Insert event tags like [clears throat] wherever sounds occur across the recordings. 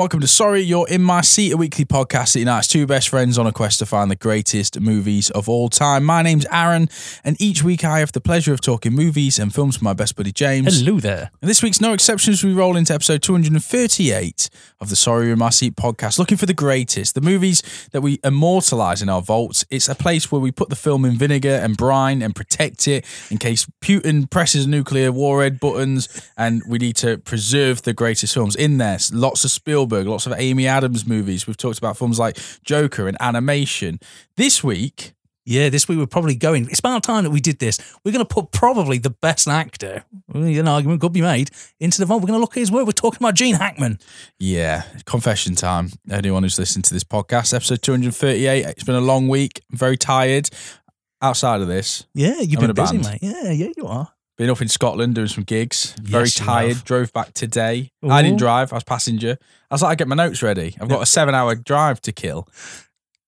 welcome to Sorry You're in My Seat, a weekly podcast that unites two best friends on a quest to find the greatest movies of all time. My name's Aaron, and each week I have the pleasure of talking movies and films with my best buddy James. Hello there. And this week's no exceptions. we roll into episode 238 of the Sorry You're in My Seat podcast, looking for the greatest, the movies that we immortalise in our vaults. It's a place where we put the film in vinegar and brine and protect it in case Putin presses nuclear warhead buttons and we need to preserve the greatest films in there. Lots of Spielberg, lots of Amy Adams movies. We've talked about films like Joker and animation. This week, Yeah, this week we're probably going. It's about time that we did this. We're going to put probably the best actor, an argument could be made, into the vault. We're going to look at his work. We're talking about Gene Hackman. yeah, confession time. Anyone who's listened to this podcast, episode 238, it's been a long week. I'm very tired. Outside of this, Yeah, you've I'm been a busy, band. mate. Yeah, yeah, you are. Been up in Scotland doing some gigs. Very Yes, you tired. have. Drove back today. I didn't drive. I was passenger. I was like, I get my notes ready. I've got a seven-hour drive to kill.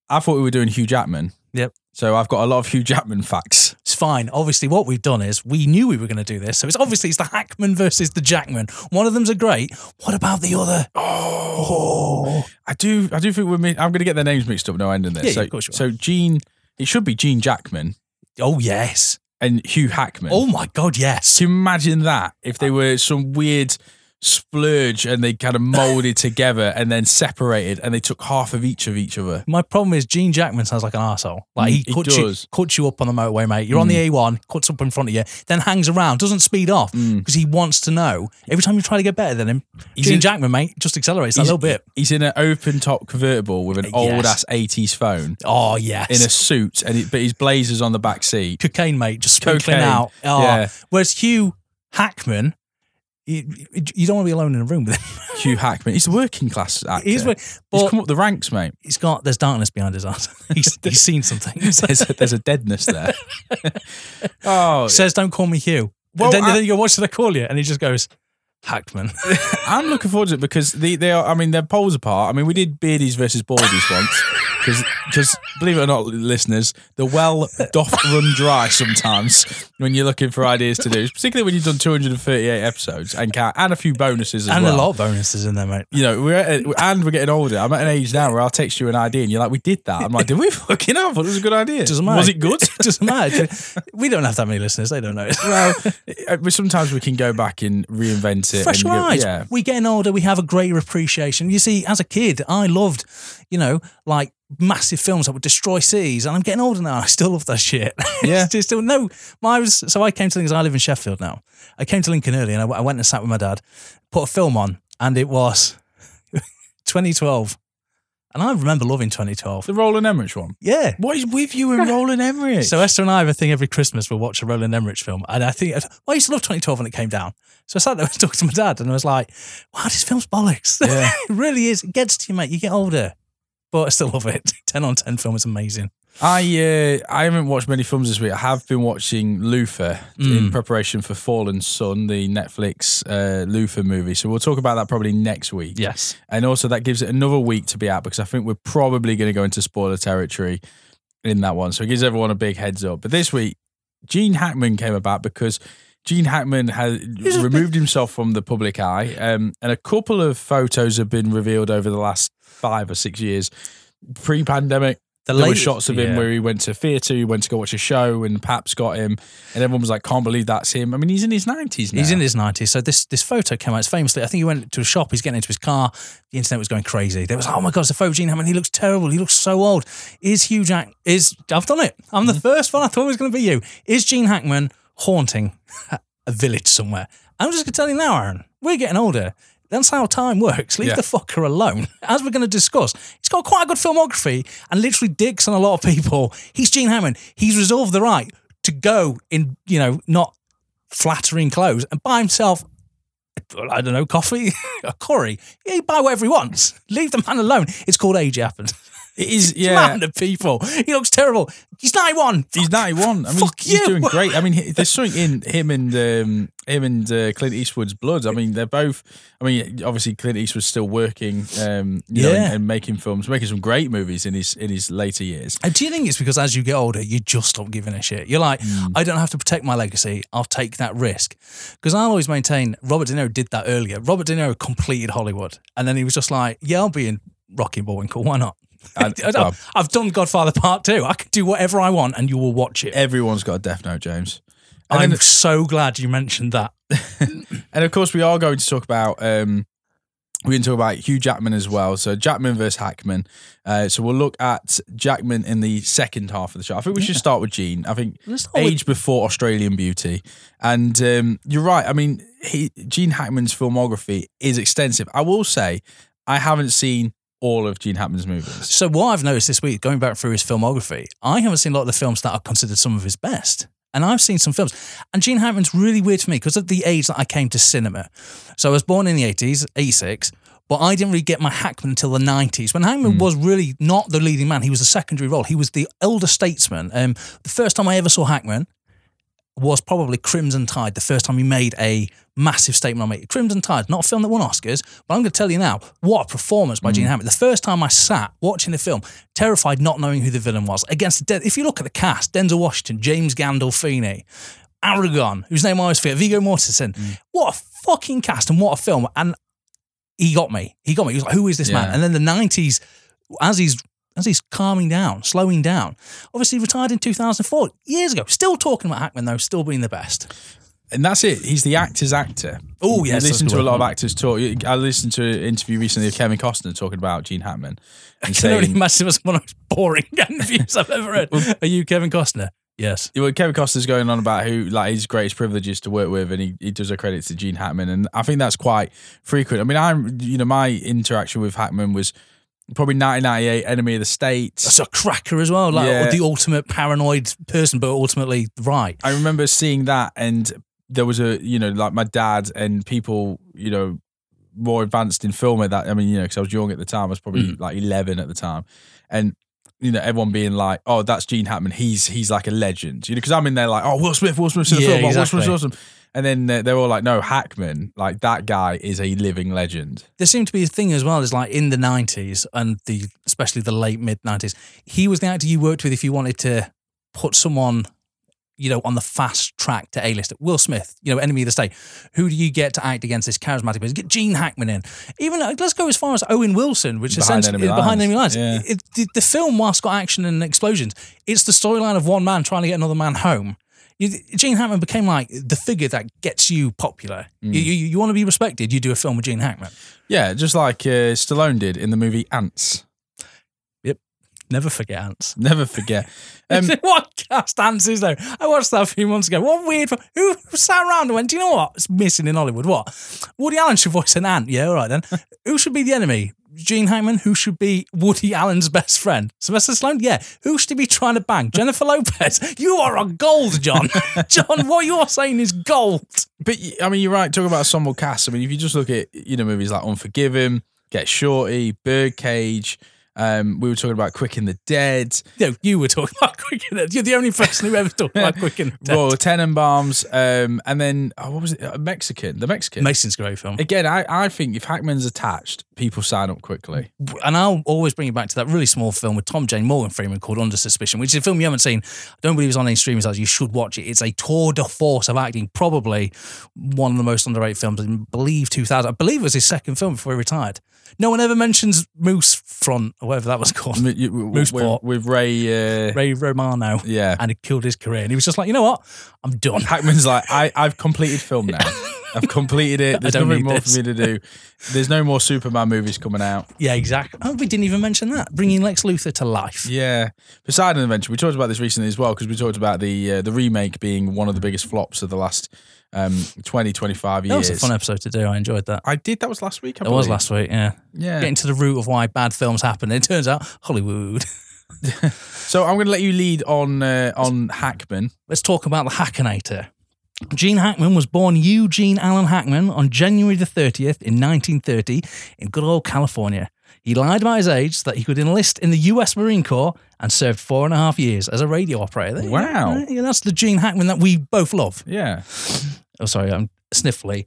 I thought we were doing Hugh Jackman. Yep. So I've got a lot of Hugh Jackman facts. It's fine. Obviously, what we've done is we knew we were going to do this. So it's obviously it's the Hackman versus the Jackman. One of them's a great. What about the other? Oh, I do. I do think we're. mi- I'm going to get their names mixed up. No end in this. Yeah, yeah, so, of course you are. so Gene. It should be Gene Jackman Oh yes. And Hugh Hackman. Oh my God, yes. Can you imagine that if they uh, were some weird splurge and they kind of molded together and then separated and they took half of each of each other? My problem is Gene Jackman sounds like an arsehole. Like he, Mm, he cuts, you, does. Mm. cuts you up on the motorway, mate. You're on the A1, cuts up in front of you, then hangs around, doesn't speed off Mm. because he wants to know. Every time you try to get better than him, He's Gene in- Jackman, mate, just accelerates that little bit. He's in an open top convertible with an Yes. old ass 80s phone Oh, yes. in a suit, and it, but his blazer's on the back seat. cocaine, mate, just sprinkling Cocaine, out. Oh. yeah. Whereas Hugh Hackman, you, you don't want to be alone in a room with him. [laughs] Hugh Hackman. He's a working class actor. He's, He's, come up the ranks, mate. he's got, there's darkness behind his eyes. [laughs] He's, he's seen something. [laughs] There's a, there's a deadness there. oh, Says, don't call me Hugh. Well, then, I- then you go, what should I call you? And he just goes, Hackman. I'm looking forward to it because they, they are. I mean, they're poles apart. I mean, we did beardies versus baldies once because believe it or not, listeners, the well doth run dry sometimes when you're looking for ideas to do, particularly when you've done 238 episodes and count, and a few bonuses as and well. a lot of bonuses in there, mate. You know, we're at, and we're getting older. I'm at an age now where I'll text you an idea and you're like, "We did that." I'm like, "Did we fucking have? It was a good idea. Doesn't matter. Was it good?" [laughs] Doesn't matter. We don't have that many listeners. They don't know. [laughs] well, uh, but sometimes we can go back and reinvent it. Fresh eyes. Yeah. We getting older. We have a greater appreciation. You see, as a kid, I loved, you know, like massive films that would destroy cities. And I'm getting older now. I still love that shit. [laughs] Yeah. It's still no. I was so I came to Lincoln. I live in Sheffield now. I came to Lincoln early, and I, I went and sat with my dad, put a film on, and it was [laughs] 2012. And I remember loving 2012. The Roland Emmerich one. Yeah. What is with you and Roland [laughs] Emmerich? So Esther and I, have a thing every Christmas we'll watch a Roland Emmerich film, and I think well, I used to love 2012 when it came down. So I sat there and talked to my dad, and I was like, "Wow, this film's bollocks! Yeah. it really is. It gets to you, mate. You get older, but I still love it. [laughs] 10 on 10 film is amazing. I uh, I haven't watched many films this week. I have been watching Luther in Mm. preparation for Fallen Sun, the Netflix uh, Luther movie. So we'll talk about that probably next week. Yes, And also that gives it another week to be out because I think we're probably going to go into spoiler territory in that one. So it gives everyone a big heads up. But this week, Gene Hackman came about because Gene Hackman has removed himself from the public eye, um, and a couple of photos have been revealed over the last five or six years. Pre-pandemic, the there were latest- shots of him yeah. where he went to theatre, he went to go watch a show, and Paps got him, and everyone was like, "Can't believe that's him." I mean, he's in his nineties now. He's in his 90s. So this this photo came out. It's famously, I think he went to a shop, he's getting into his car. The internet was going crazy. There was, oh my God, it's a photo of Gene Hammond. He looks terrible. He looks so old. Is Hugh Jack, is, I've done it. I'm Mm-hmm. the first one. I thought it was going to be you. Is Gene Hackman haunting [laughs] a village somewhere? I'm just going to tell you now, Aaron, we're getting older. That's how time works. Leave Yeah. the fucker alone. [laughs] As we're going to discuss, he's got quite a good filmography and literally dicks on a lot of people. He's Gene Hammond. He's resolved the right to go in, you know, not flattering clothes and buy himself, I don't know, coffee, [laughs] a curry. He buy whatever he wants. Leave the man alone. It's called age happens. It is, yeah. amount of people. He looks terrible. He's 91. He's 91. I mean, Fuck he's you. doing great. I mean, he- there's [laughs] something in him and um, him and uh, Clint Eastwood's blood. I mean, they're both. I mean, obviously Clint Eastwood's still working, um, you know, and, and making films, making some great movies in his in his later years. And do you think it's because as you get older, you just stop giving a shit? You're like, Hmm. I don't have to protect my legacy. I'll take that risk. Because I'll always maintain Robert De Niro did that earlier. Robert De Niro completed Hollywood. And then he was just like, yeah, I'll be in Rocky and Bullwinkle. Why not? [laughs] I don't- I've done Godfather Part 2. I can do whatever I want and you will watch it. everyone's got a Death Note, James. And I'm then- so glad you mentioned that. [laughs] And of course, we are going to talk about. Um, we're going to talk about Hugh Jackman as well. So Jackman versus Hackman. Uh, so we'll look at Jackman in the second half of the show. I think we should start with Gene. I think Let's with- age before Australian Beauty. And um, you're right. I mean, he, Gene Hackman's filmography is extensive. I will say, I haven't seen all of Gene Hackman's movies. So what I've noticed this week, going back through his filmography, I haven't seen a lot of the films that are considered some of his best. And I've seen some films. And Gene Hackman's really weird for me because of the age that I came to cinema. So I was born in the 80s, 86, but I didn't really get my Hackman until the 90s. When Hackman was really not the leading man, he was a secondary role. He was the elder statesman. Um, the first time I ever saw Hackman was probably Crimson Tide, the first time he made a massive statement on me. Crimson Tide, not a film that won Oscars, but I'm going to tell you now, what a performance by mm. Gene Hackman. The first time I sat watching the film, terrified not knowing who the villain was, against the dead. If you look at the cast, Denzel Washington, James Gandolfini, Aragorn, whose name I always forget, Viggo Mortensen. Mm. What a fucking cast and what a film. And he got me. He got me. He was like, who is this man? And then the 90s, as he's as he's calming down, slowing down. Obviously, retired in 2004, years ago. Still talking about Hackman, though, still being the best. And that's it. He's the actor's actor. Oh, yes, listen that's to a lot of actors talk. I listened to an interview recently of Kevin Costner talking about Gene Hackman. [laughs] I And can only saying, imagine it was one of the most boring [laughs] interviews I've ever heard. Are you Kevin Costner? Yes. well, Kevin Costner's going on about who like his greatest privilege is to work with, and he, he does a credit to Gene Hackman, and I think that's quite frequent. I mean, I'm you know my interaction with Hackman was probably 1998 Enemy of the States. That's a cracker as well. Like Yeah. the ultimate paranoid person, but ultimately right. I remember seeing that, and there was a you know like my dad and people you know more advanced in film at that. I mean, you know, because I was young at the time, I was probably Mm. like 11 at the time, and you know everyone being like, "Oh, that's Gene Hackman. He's he's like a legend." You know, because I'm in there like, "Oh, Will Smith, Will Smith's in the Yeah, film. Oh, Will exactly. Smith's awesome." And then uh, they're all like, "No, Hackman, like that guy is a living legend." there seemed to be a thing as well is like in the 90s and the especially the late mid 90s he was the actor you worked with if you wanted to put someone you know on the fast track to a-list. Will smith you know enemy of the state. Who do you get to act against this charismatic person? Get gene hackman in. Even like, let's go as far as owen wilson which Behind essentially Enemy behind enemy lines Yeah. it, the, the film whilst got action and explosions it's the storyline of one man trying to get another man home Gene Hackman became like the figure that gets you popular. Mm. You, you, you want to be respected, you do a film with Gene Hackman. Yeah, just like uh, Stallone did in the movie Ants. Never forget ants. Never forget. [laughs] Um, what cast ants is though? I watched that a few months ago. What weird. Who, sat around and went, Do you know what? It's missing in Hollywood. What? Woody Allen should voice an ant. Yeah, all right then. [laughs] who should be the enemy? Gene Hackman, who should be Woody Allen's best friend? Sylvester Stallone? Yeah. Who should he be trying to bang? [laughs] Jennifer Lopez? You are a gold, John. John, what you're saying is gold. But I mean, you're right. Talking about ensemble cast. I mean, if you just look at you know movies like Unforgiven, Get Shorty, Birdcage. Um, we were talking about Quick and the Dead, No, you were talking about Quick and the Dead. You're the only person who ever talked about Quick and Dead. Royal Tenenbaums, um, and then oh, what was it? Uh, Mexican, the Mexican. Mason's great film. Again, I, I think if Hackman's attached, people sign up quickly. and I'll always bring you back to that really small film with Tom Jane Morgan Freeman called Under Suspicion, which is a film you haven't seen. I don't believe it's on any streaming sites. You should watch it. It's a tour de force of acting, probably one of the most underrated films. I believe 2000. I believe it was his second film before he retired. No one ever mentions Moose Front or whatever that was [laughs] called. M- you- Mooseport. with, with Ray. Uh, Ray Romano. Yeah. And it killed his career. And he was just like, you know what? I'm done. Hackman's like, I, [laughs] I've completed film now. [laughs] I've completed it. There's nothing more this. for me to do. There's no more Superman movies coming out. Yeah, exactly. Oh, we didn't even mention that. Bringing Lex Luthor to life. Yeah, Poseidon Adventure. We talked about this recently as well because we talked about the uh, the remake being one of the biggest flops of the last um, 20, 25 That was a fun episode to do. I enjoyed that. I did. That was last week. I It was last week, yeah. Yeah. Getting to the root of why bad films happen. It turns out Hollywood. [laughs] So I'm going to let you lead on uh, on Hackman. Let's talk about the Hackinator. Gene Hackman was born Eugene Allen Hackman on January the 30th in 1930 in good old California. He lied about his age so that he could enlist in the US Marine Corps and served four and a half years as a radio operator. There you go. Wow. Yeah, that's the Gene Hackman that we both love. Yeah. Oh, sorry, I'm sniffly.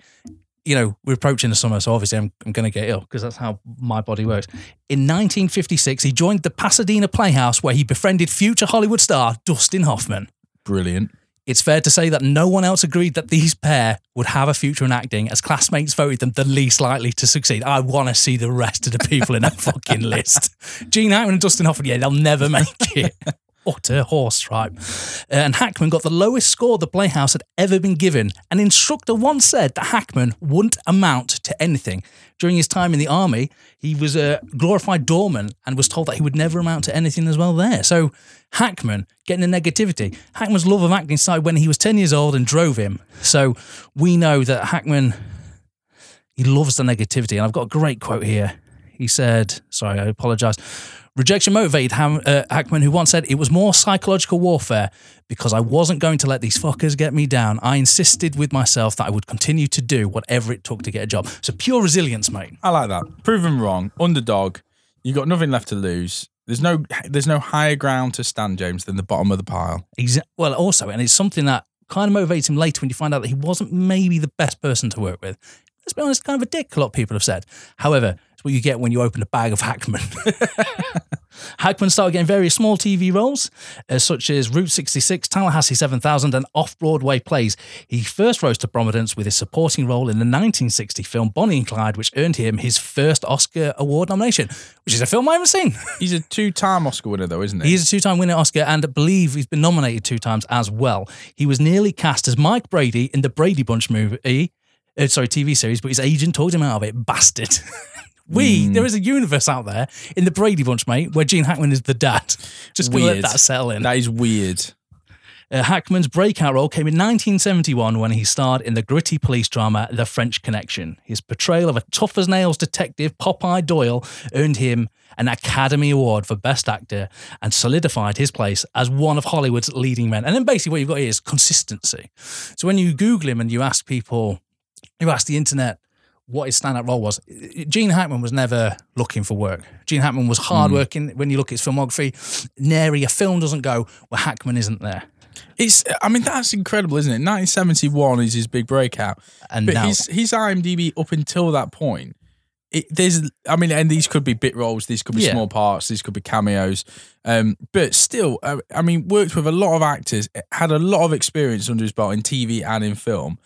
You know, we're approaching the summer, so obviously I'm, I'm going to get ill because that's how my body works. In 1956, he joined the Pasadena Playhouse where he befriended future Hollywood star Dustin Hoffman. Brilliant. It's fair to say that no one else agreed that these pair would have a future in acting, as classmates voted them the least likely to succeed. I want to see the rest of the people in that [laughs] fucking list. Gene Hackman and Dustin Hoffman, yeah, they'll never make it. [laughs] Utter horse tripe. Uh, and Hackman got the lowest score the Playhouse had ever been given. An instructor once said that Hackman wouldn't amount to anything. During his time in the army, he was a glorified doorman and was told that he would never amount to anything as well there. So Hackman getting the negativity. Hackman's love of acting started when he was 10 years old and drove him. So we know that Hackman, he loves the negativity. And I've got a great quote here. He said, sorry, I apologize. Rejection motivated Ham, uh, Hackman, who once said, It was more psychological warfare because I wasn't going to let these fuckers get me down. I insisted with myself that I would continue to do whatever it took to get a job. So pure resilience, mate. I like that. Proven wrong. Underdog. You got nothing left to lose. There's no there's no higher ground to stand, James, than the bottom of the pile. Exa- well, also, and it's something that kind of motivates him later when you find out that he wasn't maybe the best person to work with. Let's be honest, kind of a dick, a lot of people have said. However, what you get when you open a bag of Hackman. [laughs] Hackman started getting various small TV roles, uh, such as Route 66, Tallahassee 7000, and off Broadway plays. He first rose to prominence with his supporting role in the 1960 film Bonnie and Clyde, which earned him his first Oscar Award nomination, which is a film I haven't seen. [laughs] He's a two-time Oscar winner, though, isn't he? He's a two time winner Oscar and I believe he's been nominated two times as well. He was nearly cast as Mike Brady in the Brady Bunch movie, uh, sorry, TV series, but his agent talked him out of it. Bastard. [laughs] we, there is a universe out there in the Brady Bunch, mate, where Gene Hackman is the dad. Just gonna let Weird. that settle in. that is weird. Uh, Hackman's breakout role came in 1971 when he starred in the gritty police drama The French Connection. His portrayal of a tough as nails detective, Popeye Doyle, earned him an Academy Award for Best Actor and solidified his place as one of Hollywood's leading men. And then basically what you've got here is consistency. So when you Google him and you ask people, you ask the internet what his standout role was, Gene Hackman was never looking for work. Gene Hackman was hardworking. When you look at his filmography, nary a film doesn't go where Hackman isn't there. It's I mean that's incredible, isn't it? 1971 is his big breakout. And But now, his his IMDb up until that point, it, there's I mean, and these could be bit roles, these could be Yeah. small parts, these could be cameos, um, but still, uh, I mean, worked with a lot of actors, had a lot of experience under his belt in TV and in film,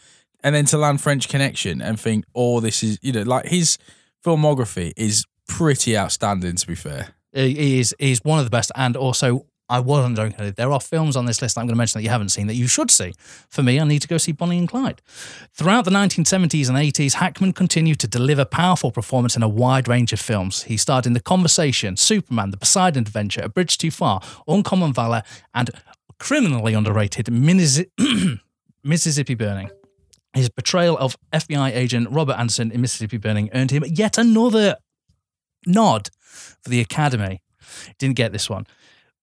and then to land French Connection and think, oh, this is you know, like his filmography is pretty outstanding. To be fair, he is is one of the best, and also I wasn't joking. There are films on this list I'm going to mention that you haven't seen that you should see. For me, I need to go see Bonnie and Clyde. Throughout the 1970s and 80s, Hackman continued to deliver powerful performance in a wide range of films. He starred in The Conversation, Superman, The Poseidon Adventure, A Bridge Too Far, Uncommon Valor, and criminally underrated [clears throat] Mississippi Burning. His portrayal of FBI agent Robert Anderson in Mississippi Burning earned him yet another nod for the Academy. Didn't get this one.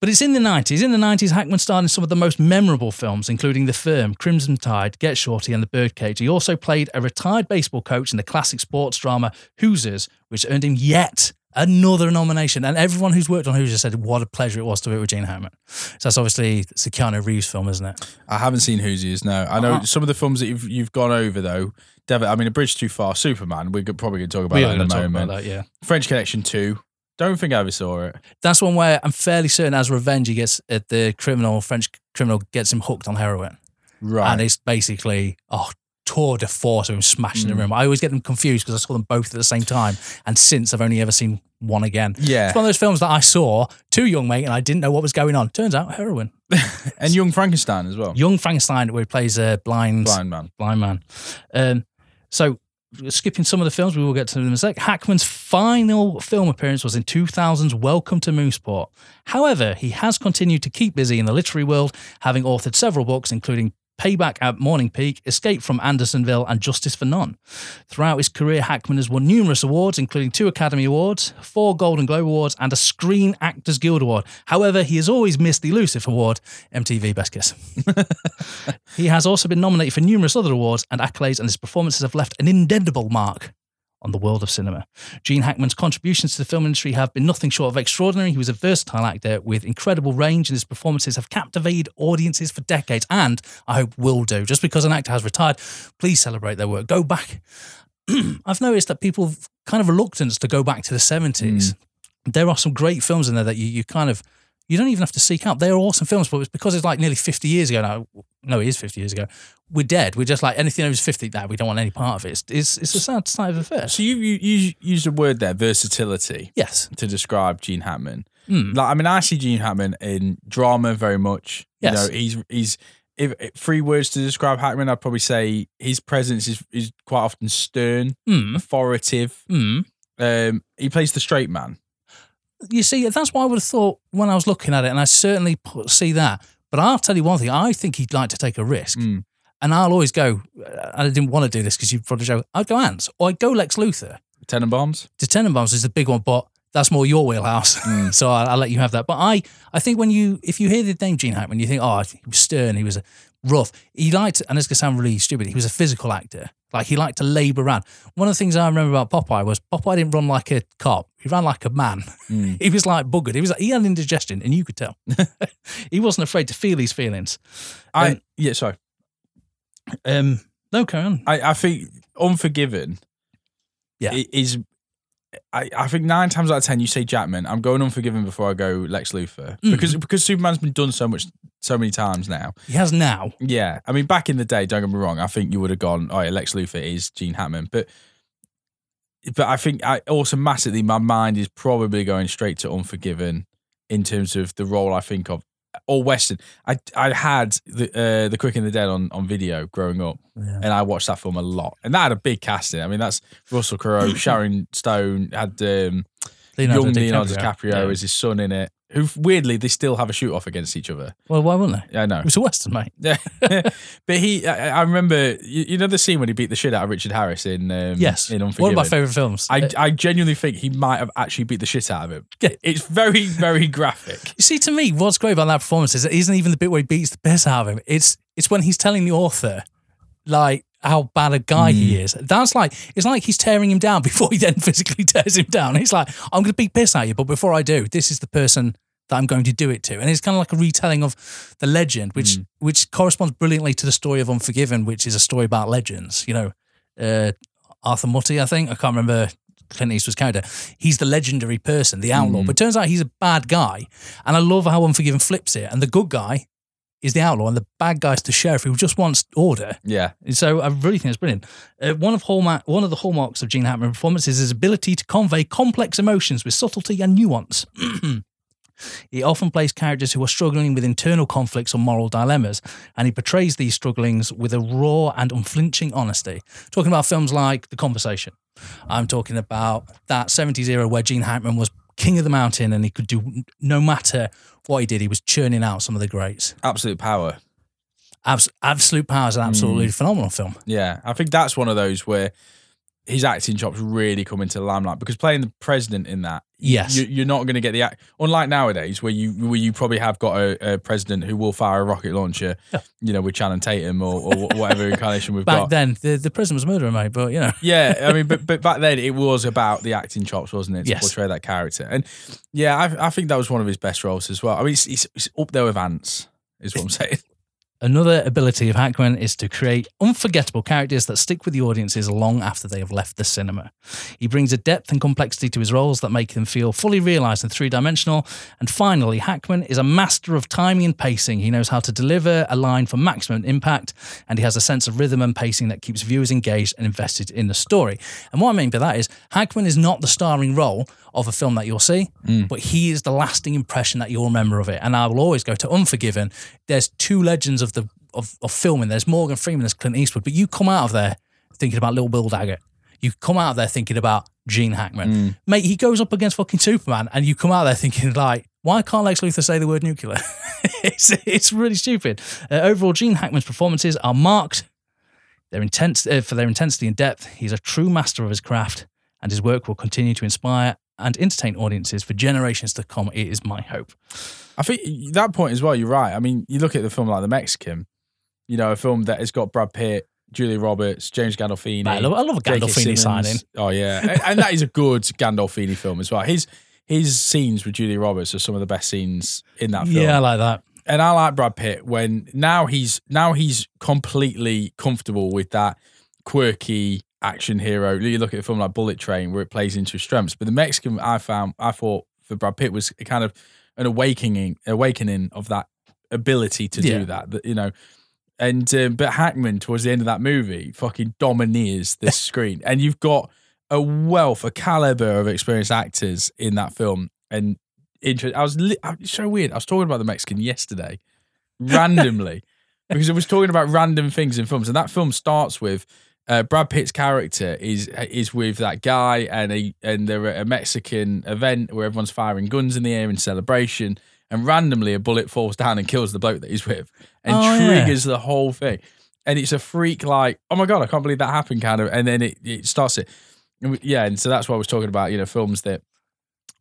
But it's in the 90s. In the 90s, Hackman starred in some of the most memorable films, including The Firm, Crimson Tide, Get Shorty, and The Birdcage. He also played a retired baseball coach in the classic sports drama Hoosiers, which earned him yet another nomination. And everyone who's worked on Hoosiers said what a pleasure it was to work with Gene Hackman. So that's obviously it's a Keanu Reeves film, isn't it? I haven't seen Hoosiers. No, I know Uh-huh. some of the films that you've you've gone over though. Devin, I mean, A Bridge Too Far, Superman. We're probably going to talk about We that in a going to talk moment. that, yeah. French Connection two. Don't think I ever saw it. That's one where I'm fairly certain as revenge he gets uh, the criminal, French criminal gets him hooked on heroin. Right. and it's basically oh tour de force of him smashing Mm. the room. I always get them confused because I saw them both at the same time, and since I've only ever seen one again. yeah. It's one of those films that I saw too young, mate, and I didn't know what was going on. Turns out heroin. [laughs] And Young Frankenstein as well. Young Frankenstein, where he plays a blind Blind man. blind man. Um, so skipping some of the films, we will get to them in a sec. Hackman's final film appearance was in 2000's Welcome to Mooseport. However, he has continued to keep busy in the literary world, having authored several books, including Payback at Morning Peak, Escape from Andersonville, and Justice for None. Throughout his career, Hackman has won numerous awards, including two Academy Awards, four Golden Globe Awards, and a Screen Actors Guild Award. However, he has always missed the elusive award, MTV Best Kiss. [laughs] He has also been nominated for numerous other awards and accolades, and his performances have left an indelible mark on the world of cinema. Gene Hackman's contributions to the film industry have been nothing short of extraordinary. He was a versatile actor with incredible range, and his performances have captivated audiences for decades, and I hope will do. Just because an actor has retired, please celebrate their work. Go back. [clears throat] I've noticed that people kind of reluctance to go back to the 70s. Mm. There are some great films in there that you, you kind of you don't even have to seek out. They're awesome films, but it's because it's like nearly 50 years ago now. No, it is 50 years ago. We're dead. We're just like anything over 50 that We don't want any part of it. It's, it's, it's a sad side of affairs. So you, you, you used a word there, versatility, Yes. to describe Gene Hackman. Mm. Like, I mean, I see Gene Hackman in drama very much. Yes. You know, he's he's if, if three words to describe Hackman, I'd probably say his presence is is quite often stern, Mm. authoritative. Mm. Um, he plays the straight man. You see, that's what I would have thought when I was looking at it, and I certainly p- see that. But I'll tell you one thing: I think he'd like to take a risk, Mm. and I'll always go. uh, I didn't want to do this because you'd probably go. I'd go Ants, or I'd go Lex Luthor. Tenenbaums. The Tenenbaums is the big one, but that's more your wheelhouse. [laughs] Mm. so I'll, I'll let you have that. But I, I think when you, if you hear the name Gene Hackman, you think, oh, he was stern, he was rough. He liked, and this could sound really stupid, he was a physical actor. Like he liked to labour around. One of the things I remember about Popeye was Popeye didn't run like a cop. He ran like a man. Mm. [laughs] He was like buggered. He was like, he had indigestion, and you could tell. [laughs] he wasn't afraid to feel his feelings. I Um, yeah, sorry. Um, no, carry on. I, I think Unforgiven. Yeah. is. I, I think nine times out of ten you say Jackman. I'm going Unforgiven before I go Lex Luthor Mm. because because Superman's been done so much so many times now. He has now. Yeah, I mean back in the day, don't get me wrong. I think you would have gone, oh yeah, Lex Luthor is Gene Hackman, but but I think I automatically my mind is probably going straight to Unforgiven in terms of the role I think of or Western. I I had the uh, the Quick and the Dead on on video growing up, Yeah. and I watched that film a lot, and that had a big casting. I mean, that's Russell Crowe, [laughs] Sharon Stone, had um, young Leonardo DiCaprio Yeah. as his son in it. Who weirdly they still have a shoot off against each other. Well, why wouldn't they? Yeah, I know. It was a western, mate. [laughs] Yeah, but he, I, I remember, you, you know, the scene when he beat the shit out of Richard Harris in um, Yes, in one of my favorite films. I, I genuinely think he might have actually beat the shit out of him. Yeah. It's very, very graphic. [laughs] You see, to me, what's great about that performance is it isn't even the bit where he beats the piss out of him. It's it's when he's telling the author, like how bad a guy he hmm. is. That's like it's like he's tearing him down [laughs] before he then physically tears him down. He's like, I'm going to beat piss at you, but before I do, this is the person that I'm going to do it to. And it's kind of like a retelling of the legend, which hmm. which corresponds brilliantly to the story of Unforgiven, which is a story about legends. You know, uh, Arthur Mutty, I think I can't remember. Clint Eastwood's character. He's the legendary person, the outlaw. Hmm. But it turns out he's a bad guy. And I love how Unforgiven flips it. And the good guy is the outlaw, and the bad guy's the sheriff who just wants order. Yeah. So I really think it's brilliant. Uh, one of hallmark, one of the hallmarks of Gene Hackman performance is his ability to convey complex emotions with subtlety and nuance. [clears throat] he often plays characters who are struggling with internal conflicts or moral dilemmas, and he portrays these strugglings with a raw and unflinching honesty. Talking about films like The Conversation. I'm talking about that 70s era where Gene Hackman was king of the mountain and he could do no matter what he did, he was churning out some of the greats. Absolute power. Abs- Absolute Power is an absolutely mm. phenomenal film. Yeah. I think that's one of those where his acting chops really come into the limelight because playing the president in that, Yes. you, you're not going to get the act. Unlike nowadays, where you where you probably have got a, a president who will fire a rocket launcher, you know, with Channing Tatum or, or whatever incarnation we've [laughs] Back got. then, the, the prison was murder, mate, but you know. Yeah, I mean, but [laughs] but back then it was about the acting chops, wasn't it? To Yes. portray that character, and yeah, I, I think that was one of his best roles as well. I mean, it's, it's, it's up there with Ants, is what I'm [laughs] saying. Another ability of Hackman is to create unforgettable characters that stick with the audiences long after they have left the cinema. He brings a depth and complexity to his roles that make them feel fully realized and three dimensional. And finally, Hackman is a master of timing and pacing. He knows how to deliver a line for maximum impact, and he has a sense of rhythm and pacing that keeps viewers engaged and invested in the story. And what I mean by that is, Hackman is not the starring role of a film that you'll see, hmm. but he is the lasting impression that you'll remember of it. And I will always go to Unforgiven. There's two legends of the of, of filming. There's Morgan Freeman, there's Clint Eastwood, but you come out of there thinking about Little Bill Daggett. You come out of there thinking about Gene Hackman. Mate, he goes up against fucking Superman, and you come out there thinking like, why can't Lex Luthor say the word nuclear? [laughs] it's it's really stupid. Uh, overall, Gene Hackman's performances are marked. They're intense uh, for their intensity and depth. He's a true master of his craft, and his work will continue to inspire and entertain audiences for generations to come. It is my hope. I think that point as well. You're right. I mean, you look at the film like The Mexican, you know, a film that has got Brad Pitt, Julia Roberts, James Gandolfini. I love- I love a Gandolfini signing. Oh yeah, [laughs] and, and that is a good Gandolfini film as well. His his scenes with Julia Roberts are some of the best scenes in that film. Yeah, I like that. and I like Brad Pitt when now he's now he's completely comfortable with that quirky action hero. You look at a film like Bullet Train where it plays into his strengths, but the Mexican I found I thought for Brad Pitt was kind of an awakening awakening of that ability to Yeah. do that. That you know. And um, but Hackman towards the end of that movie fucking domineers this [laughs] screen, and you've got a wealth, a caliber of experienced actors in that film. And inter- I was li- it's so weird. I was talking about the Mexican yesterday, [laughs] randomly, because I was talking about random things in films, and that film starts with uh, Brad Pitt's character is is with that guy, and a and they're at a Mexican event where everyone's firing guns in the air in celebration, and randomly a bullet falls down and kills the bloke that he's with, and Oh, yeah. triggers the whole thing. And it's a freak like, oh my god, I can't believe that happened, kind of, and then it, it starts it. Yeah, and so that's what I was talking about. You know, films that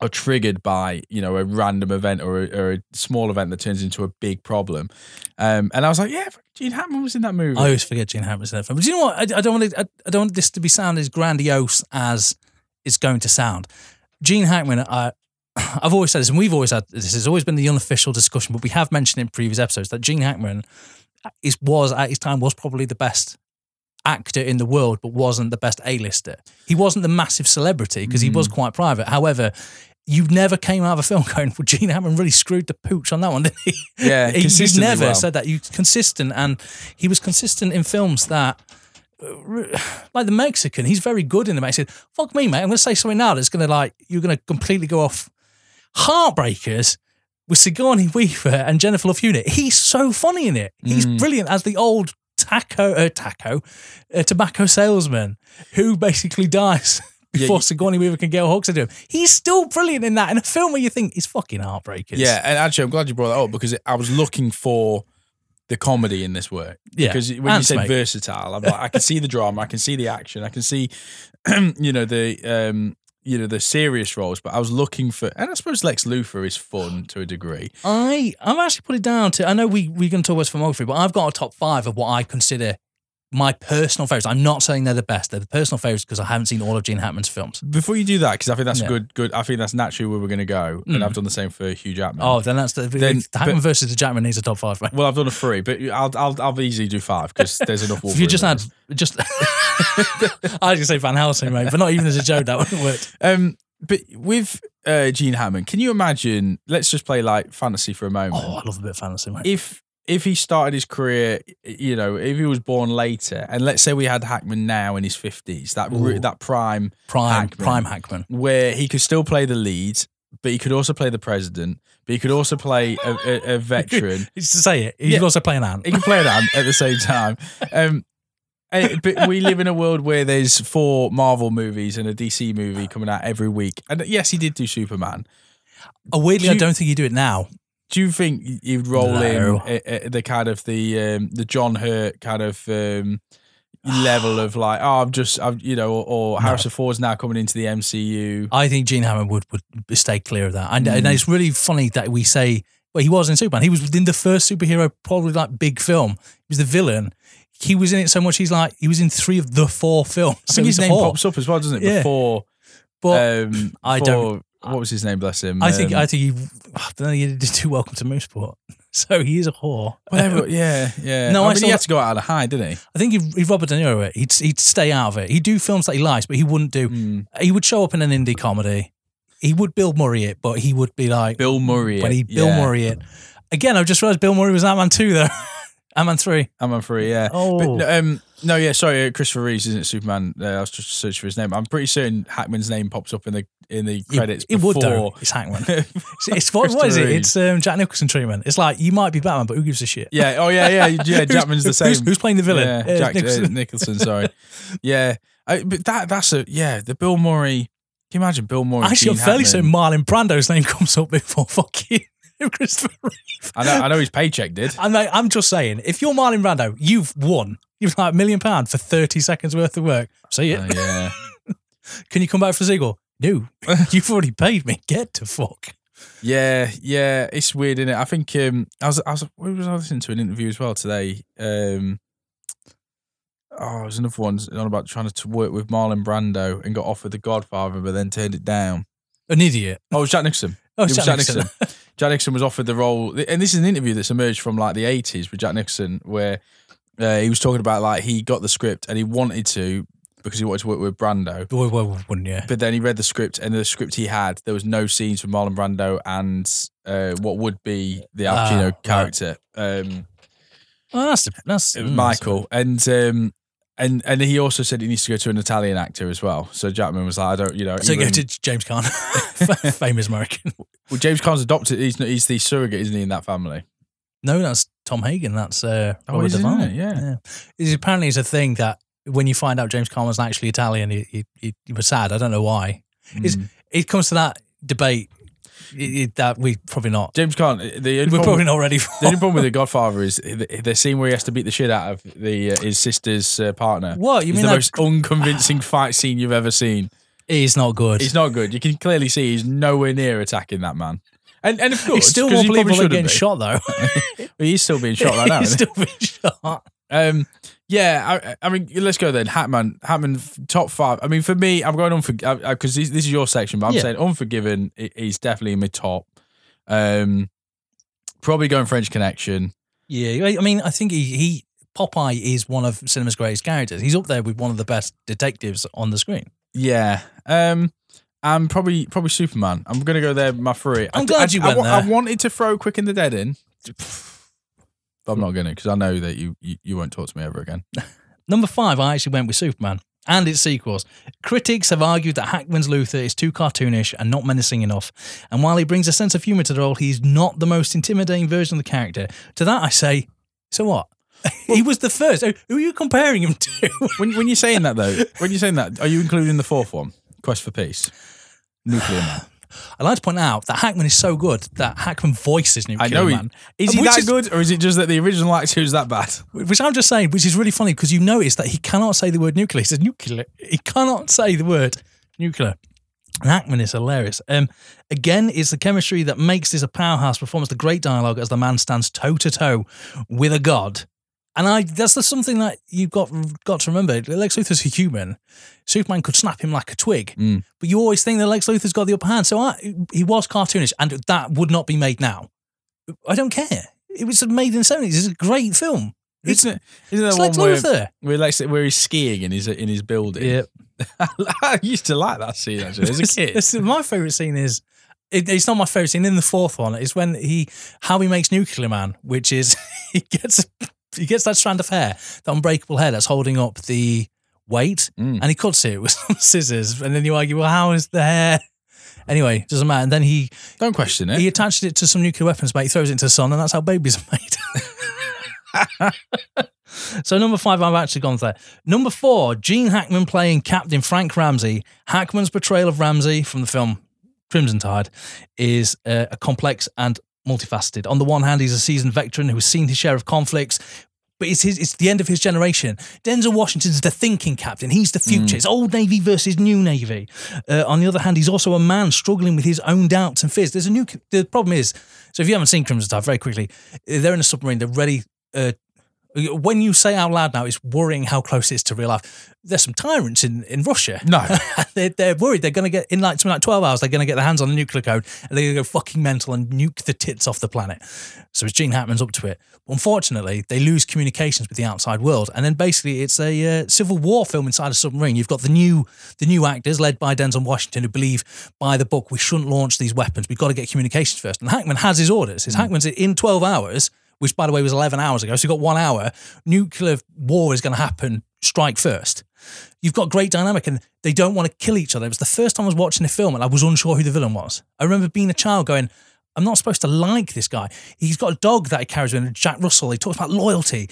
are triggered by you know a random event or a, or a small event that turns into a big problem. Um, and I was like, yeah, Gene Hackman was in that movie. I always forget Gene Hackman's in that film. But do you know what? I, I don't want it, I, I don't want this to be sound as grandiose as it's going to sound. Gene Hackman, I, [clears throat] I've always said this, and we've always had this. Has always been the unofficial discussion, but we have mentioned in previous episodes that Gene Hackman is was at his time was probably the best actor in the world, but wasn't the best A-lister. He wasn't the massive celebrity because he was quite private. However. You never came out of a film going, well, Gene Hackman really screwed the pooch on that one, [laughs] didn't he? Yeah, he, he's consistently never well. said that. You consistent, and he was consistent in films that, uh, like the Mexican. He's very good in the Mexican. Fuck me, mate. I'm going to say something now that's going to like you're going to completely go off. Heartbreakers with Sigourney Weaver and Jennifer Love Hewitt. He's so funny in it. He's Mm. brilliant as the old taco, uh, taco, uh, tobacco salesman who basically dies. [laughs] Yeah, Before you- Sigourney Weaver can get a hooks into him, he's still brilliant in that. In a film where you think he's fucking heartbreaking. Yeah, and actually, I'm glad you brought that up because I was looking for the comedy in this work. Yeah, because when you say versatile, I'm like, I can see the drama, I can see the action, I can see, [clears throat] you know, the um, you know, the serious roles. But I was looking for, and I suppose Lex Luthor is fun to a degree. I I've actually put it down to I know we we're going to talk about filmography, but I've got a top five of what I consider my personal favorites. I'm not saying they're the best; they're the personal favorites because I haven't seen all of Gene Hackman's films. Before you do that, because I think that's Yeah. good. Good. I think that's naturally where we're going to go, and I've done the same for Hugh Jackman. Oh, then that's the, Then- the Hackman but- versus the Jackman needs a top five. Right? Well, I've done a three, but I'll I'll, I'll easily do five because there's enough. [laughs] If you just had just, [laughs] I was going to say Van Helsing, mate, but not even as a joke that wouldn't work. Um, but with uh, Gene Hammond, can you imagine? Let's just play like fantasy for a moment. Oh, I love a bit of fantasy, mate. If if he started his career, you know, if he was born later, and let's say we had Hackman now in his fifties, that Ooh. that prime Prime, Hackman. prime Hackman. where he could still play the lead, but he could also play the president, but he could also play a, a, a [laughs] veteran. It's to say it. He's Yeah. also playing Ant. he can play that at the same time. Um, but we live in a world where there's four Marvel movies and a DC movie coming out every week. And yes, he did do Superman. Oh, weirdly, Do I don't think you do it now. Do you think you'd roll No. in uh, uh, the kind of the um, the John Hurt kind of um, level of like, oh, I'm just, I've, you know, or, or Harrison Ford's now coming into the MCU. I think Gene Hammond would would stay clear of that. And, Mm. and it's really funny that we say, well, he was in Superman. He was in the first superhero, probably like big film. He was the villain. He was in it so much. He's like he was in three of the four films. I So think his name whore. pops up as well, doesn't it? Yeah. Before, But um, I for- don't- What was his name? Bless him. I think Um, I think he, I don't know, he did too welcome to Mooseport. [laughs] So he is a whore. Whatever, [laughs] yeah, yeah. No, I I mean, he had to go out of the high, didn't he? I think if, if Robert De Niro it, he'd he'd stay out of it. He'd do films that he likes, but he wouldn't do. Mm. He would show up in an indie comedy. He would Bill Murray it, but he would be like Bill Murray. when he Bill yeah. Murray it. Again, I've just realized Bill Murray was that Man too, though. [laughs] Ant Man three. I'm on three, yeah. Oh. But, no, um, no, yeah, sorry, uh, Christopher Reeves isn't Superman. Uh, I was just searching for his name. I'm pretty certain Hackman's name pops up in the in the credits It, it would though. It's Hackman. [laughs] It's, it's what, what is it? It's um, Jack Nicholson treatment. It's like you might be Batman, but who gives a shit? yeah, oh yeah, yeah, [laughs] yeah. Jackman's the same. Who's, who's playing the villain? Yeah, Uh, Jack Nicholson. Nicholson. Nicholson sorry. [laughs] yeah, I, but that that's a yeah. The Bill Murray. Can you imagine Bill Murray? Actually, I'm fairly certain Marlon Brando's name comes up before fucking [laughs] Christopher Reeve. I know. I know his paycheck did. I'm, I'm just saying, if you're Marlon Brando, you've won. You've like a million pounds for 30 seconds worth of work. See it? Uh, yeah. [laughs] Can you come back for a sequel? No, [laughs] you've already paid me. Get to fuck. Yeah, yeah, it's weird, isn't it? I think um, I was, I was, where was I listening to an interview as well today? Um, oh, there's another one on about trying to work with Marlon Brando and got offered The Godfather, but then turned it down. An idiot. Oh, it was Jack Nicholson. Oh, was Jack Nicholson. [laughs] Jack Nicholson was offered the role, and this is an interview that's emerged from like the 80s with Jack Nicholson, where uh, he was talking about like he got the script and he wanted to because he wanted to work with Brando. Well, well, wouldn't you? But then he read the script, and the script he had, there was no scenes with Marlon Brando and uh, what would be the Al Ah, Pacino right. character. Um, Oh, that's that's mm, Michael, and um, and and he also said he needs to go to an Italian actor as well. So Jackman was like, I don't, you know, So you go to James Caan, [laughs] [laughs] famous American. well, James Caan's adopted. He's he's the surrogate, isn't he, in that family? No, that's Tom Hagen. That's uh, Oh, Robert is Devine. it? Yeah. It's, apparently, it's a thing that when you find out James Caan was actually Italian, he, he, was sad. I don't know why. It's, Mm. It comes to that debate it, that we probably not. James Caan. The We're problem, probably not ready for. [laughs] the only problem with the Godfather is the, the scene where he has to beat the shit out of the uh, his sister's uh, partner. What you It's mean? the most unconvincing [sighs] fight scene you've ever seen. is not good. He's not good. You can clearly see he's nowhere near attacking that man. And and of course, It's still more he probably believable than getting be. shot, though. [laughs] But he's still being shot right [laughs] now. He's isn't still being shot. Um, yeah, I, I mean, let's go then. Hatman, Hatman, top five. I mean, for me, I'm going on for because this, this is your section, but I'm Yeah. saying Unforgiven. i- He's definitely in my top. Um, probably going French Connection. Yeah, I mean, I think he, he Popeye is one of cinema's greatest characters. He's up there with one of the best detectives on the screen. Yeah. Um, and probably probably Superman. I'm gonna go there. My three. I'm I, glad I, you went I there. wanted to throw Quick in the Dead in, I'm not gonna because I know that you, you you won't talk to me ever again. [laughs] Number five, I actually went with Superman and its sequels. Critics have argued that Hackman's Luthor is too cartoonish and not menacing enough. And while he brings a sense of humour to the role, he's not the most intimidating version of the character. To that, I say, so what? [laughs] he was the first. Who are you comparing him to? [laughs] When when you're saying that though, when you're saying that, are you including the fourth one, Quest for Peace, Nuclear Man? I'd like to point out that Hackman is so good that Hackman voices Nuclear I know he Man. is he that is- good, or is it just that the original actor is that bad? Which I'm just saying, which is really funny because you notice that he cannot say the word nuclear. He says nuclear. He cannot say the word nuclear. And Hackman is hilarious. Um, again, it's the chemistry that makes this a powerhouse performance. The great dialogue as the man stands toe to toe with a god. And I that's the something that you've got got to remember. Lex Luthor's a human. Superman could snap him like a twig, Mm. but you always think that Lex Luthor's got the upper hand. So I, he was cartoonish, and that would not be made now. I don't care. It was made in the seventies. It's a great film. It's, Isn't it? Isn't it's one Lex where, Luthor. where, Lex, where he's skiing in his in his building? Yep. [laughs] I used to like that scene actually as a [laughs] kid. This is- my favorite scene is it, it's not my favorite scene in the fourth one. It's when he how he makes Nuclear Man, which is [laughs] he gets he gets that strand of hair, that unbreakable hair that's holding up the weight, Mm. and he cuts it with [laughs] some scissors. And then you argue, well, how is the hair? Anyway, doesn't matter. And then he Don't question it. he attaches it to some nuclear weapons, mate. He throws it into the sun, and that's how babies are made. [laughs] so number five, I've actually gone there. Number four, Gene Hackman playing Captain Frank Ramsey. Hackman's portrayal of Ramsey from the film Crimson Tide is uh, a complex and multifaceted. On the one hand, he's a seasoned veteran who has seen his share of conflicts. But it's his, it's the end of his generation. Denzel Washington's the thinking captain. He's the future. It's old Navy versus new Navy. Uh, on the other hand, he's also a man struggling with his own doubts and fears. There's a new. The problem is, so if you haven't seen Crimson Tide, very quickly, they're in a submarine. They're ready. Uh, when you say out loud now, it's worrying how close it is to real life. There's some tyrants in, in Russia. No. [laughs] they're, they're worried they're going to get in like something like 12 hours. They're going to get their hands on the nuclear code and they're going to go fucking mental and nuke the tits off the planet. So it's Gene Hackman's up to it. Unfortunately, they lose communications with the outside world, and then basically it's a uh, civil war film inside a submarine. You've got the new the new actors led by Denzel Washington who believe by the book we shouldn't launch these weapons. We've got to get communications first. And Hackman has his orders. His Hackman's in 12 hours. Which, by the way, was 11 hours ago. So you've got one hour. Nuclear war is going to happen. Strike first you've got great dynamic and they don't want to kill each other. It was the first time I was watching the film and I was unsure who the villain was. I remember being a child going, I'm not supposed to like this guy. He's got a dog that he carries with him, Jack Russell. He talks about loyalty.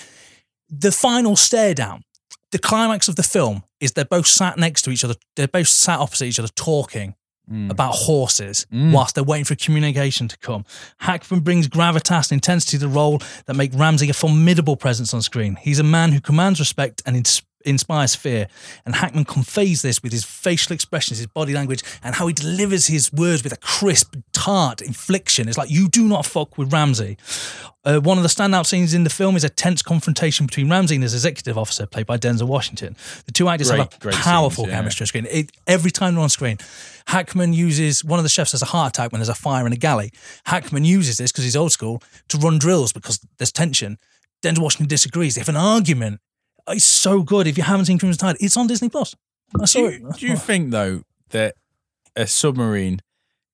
The final stare down, the climax of the film is they're both sat next to each other. They're both sat opposite each other talking Mm. about horses Mm. whilst they're waiting for communication to come. Hackman brings gravitas and intensity to the role that make Ramsey a formidable presence on screen. He's a man who commands respect and ins- inspires fear. And Hackman conveys this with his facial expressions, his body language, and how he delivers his words with a crisp, tart infliction. It's like, you do not fuck with Ramsey. Uh, one of the standout scenes in the film is a tense confrontation between Ramsey and his executive officer, played by Denzel Washington. The two actors have a powerful scenes, yeah. chemistry on screen. It, every time they're on screen, Hackman uses one of the chefs has a heart attack when there's a fire in a galley. Hackman uses this because he's old school to run drills because there's tension. Denzel Washington disagrees. They have an argument. It's so good. If you haven't seen Crimson Tide, it's on Disney Plus. I saw you, it. do you think though that a submarine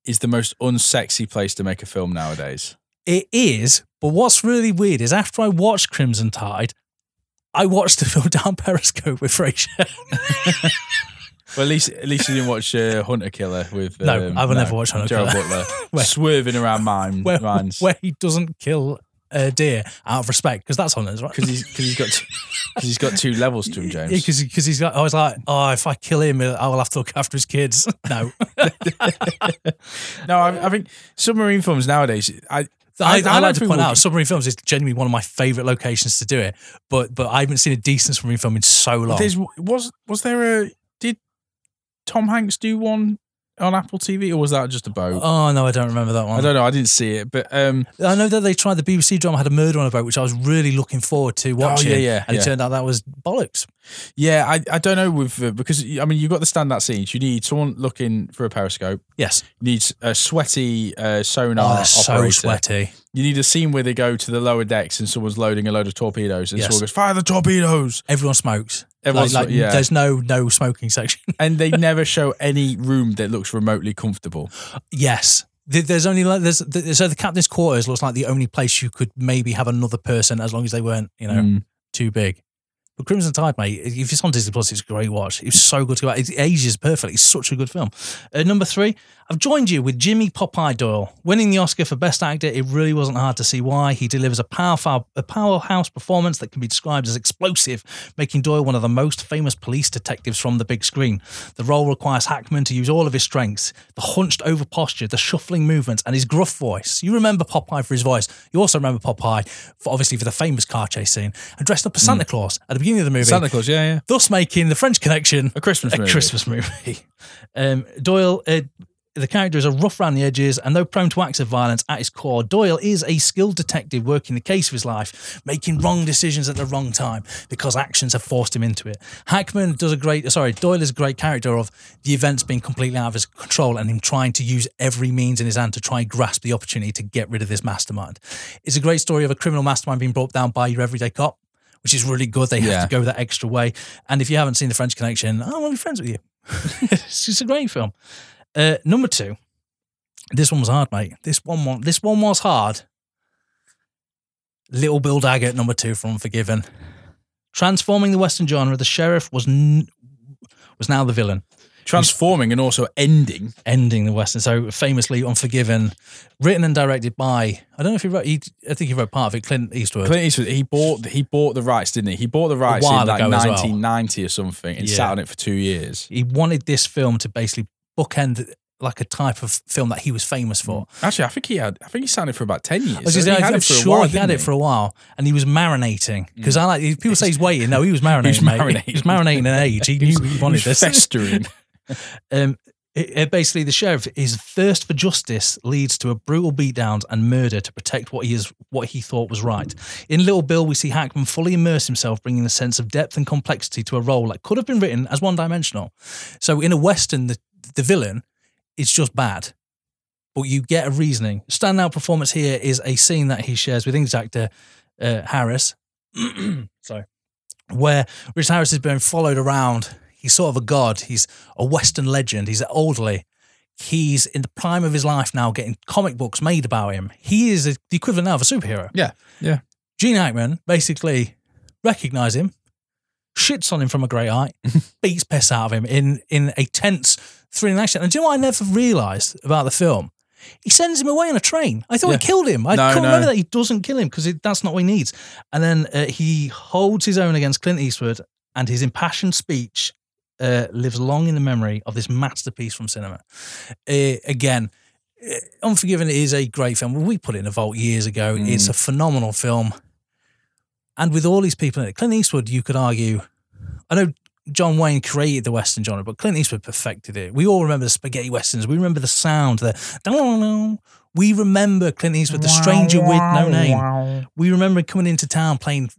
is the most unsexy place to make a film nowadays? It is, but what's really weird is after I watched Crimson Tide, I watched the [laughs] film down Periscope with Frasier. [laughs] Well, at least at least you didn't watch uh, Hunter Killer with No, um, I will never watch Hunter Gerald Killer. Butler [laughs] swerving around mine where, mines where he doesn't kill a deer out of respect because that's on us, right? because he's because he's got two, [laughs] cause he's got two levels to him, James. because because he's got. I was like, oh, if I kill him, I will have to look after his kids. [laughs] No, no, I, I think submarine films nowadays. I I, I, don't like to point out submarine films is genuinely one of my favorite locations to do it. But but I haven't seen a decent submarine film in so long. There's was was there a did Tom Hanks do one on Apple TV or was that just a boat? Oh no, I don't remember that one. I don't know. I didn't see it, but um, I know that they tried the BBC drama had a murder on a boat, which I was really looking forward to watching. Oh, yeah, yeah, and yeah. it turned out that was bollocks. yeah, I, I don't know with uh, because I mean you've got the standout scenes. You need someone looking for a periscope. Yes, You need a sweaty uh, sonar oh, they're so sweaty. You need a scene where they go to the lower decks and someone's loading a load of torpedoes, and Yes. someone goes, "Fire the torpedoes!" Everyone smokes. Everyone's like, like, yeah. There's no no smoking section. [laughs] and they never [laughs] show any room that looks remotely comfortable. yes. There's only like there's so the captain's quarters looks like the only place you could maybe have another person as long as they weren't you know Mm. too big. But Crimson Tide, mate, if it's on Disney Plus, it's a great watch. It's so good to go. It ages perfectly. It's such a good film. Uh, number three, I've joined you with Jimmy Popeye Doyle. Winning the Oscar for Best Actor, it really wasn't hard to see why. He delivers a powerful, a powerhouse performance that can be described as explosive, making Doyle one of the most famous police detectives from the big screen. The role requires Hackman to use all of his strengths the hunched over posture, the shuffling movements, and his gruff voice. You remember Popeye for his voice. You also remember Popeye, for, obviously, for the famous car chase scene, and dressed up as Santa Claus at the beginning of the movie Santa Claus, yeah, yeah, thus making the French Connection a Christmas a movie. Christmas movie. Um, Doyle, uh, the character is a rough around the edges, and though prone to acts of violence at his core, Doyle is a skilled detective working the case of his life, making wrong decisions at the wrong time because actions have forced him into it. Hackman does a great, sorry, Doyle is a great character of the events being completely out of his control and him trying to use every means in his hand to try and grasp the opportunity to get rid of this mastermind. It's a great story of a criminal mastermind being brought down by your everyday cop. Which is really good. They Yeah. have to go that extra way. And if you haven't seen The French Connection, I want to be friends with you. [laughs] it's just a great film. Uh, number two, this one was hard, mate. This one, this one was hard. Little Bill Daggett, number two from Forgiven. Transforming the Western genre, the sheriff was n- was now the villain, Transforming and also ending. ending the Western. So famously, Unforgiven, written and directed by I don't know if he wrote. He, I think he wrote part of it. Clint Eastwood. Clint Eastwood, he bought he bought the rights, didn't he? He bought the rights in like ago as well. 1990 or something and Yeah. sat on it for two years. he wanted this film to basically bookend like a type of film that he was famous for. Mm. Actually, I think he had. I think he sat on it for about ten years. I was just- he I'm had it for a sure while, he had it for a while, and he was marinating mm. because I like people say he's waiting. No, [laughs] he was marinating. mate. marinating. He was marinating in age. He knew he wanted He was this. festering. [laughs] Um, it- it basically, the sheriff, his thirst for justice leads to a brutal beatdowns and murder to protect what he is, what he thought was right. In Little Bill, we see Hackman fully immerse himself, bringing a sense of depth and complexity to a role that could have been written as one-dimensional. So, in a western, the the villain is just bad, but you get a reasoning. Standout performance here is a scene that he shares with English actor uh, Harris. [clears throat] Sorry, where Rich Harris is being followed around. He's sort of a god. He's a Western legend. He's elderly. He's in the prime of his life now, getting comic books made about him. He is the equivalent now of a superhero. Yeah, yeah. Gene Hackman basically recognizes him, shits on him from a great height, [laughs] beats piss out of him in in a tense, thrilling action. And do you know what I never realised about the film? He sends him away on a train. I thought Yeah. he killed him. I No, couldn't no. remember that he doesn't kill him because that's not what he needs. And then uh, he holds his own against Clint Eastwood, and his impassioned speech uh, lives long in the memory of this masterpiece from cinema. Uh, again, uh, Unforgiven is a great film. We put it in a vault years ago. Mm. It's a phenomenal film. And with all these people in it, Clint Eastwood, you could argue, I know John Wayne created the Western genre, but Clint Eastwood perfected it. We all remember the spaghetti westerns. We remember the sound, the we remember Clint Eastwood, the stranger with no name. We remember coming into town playing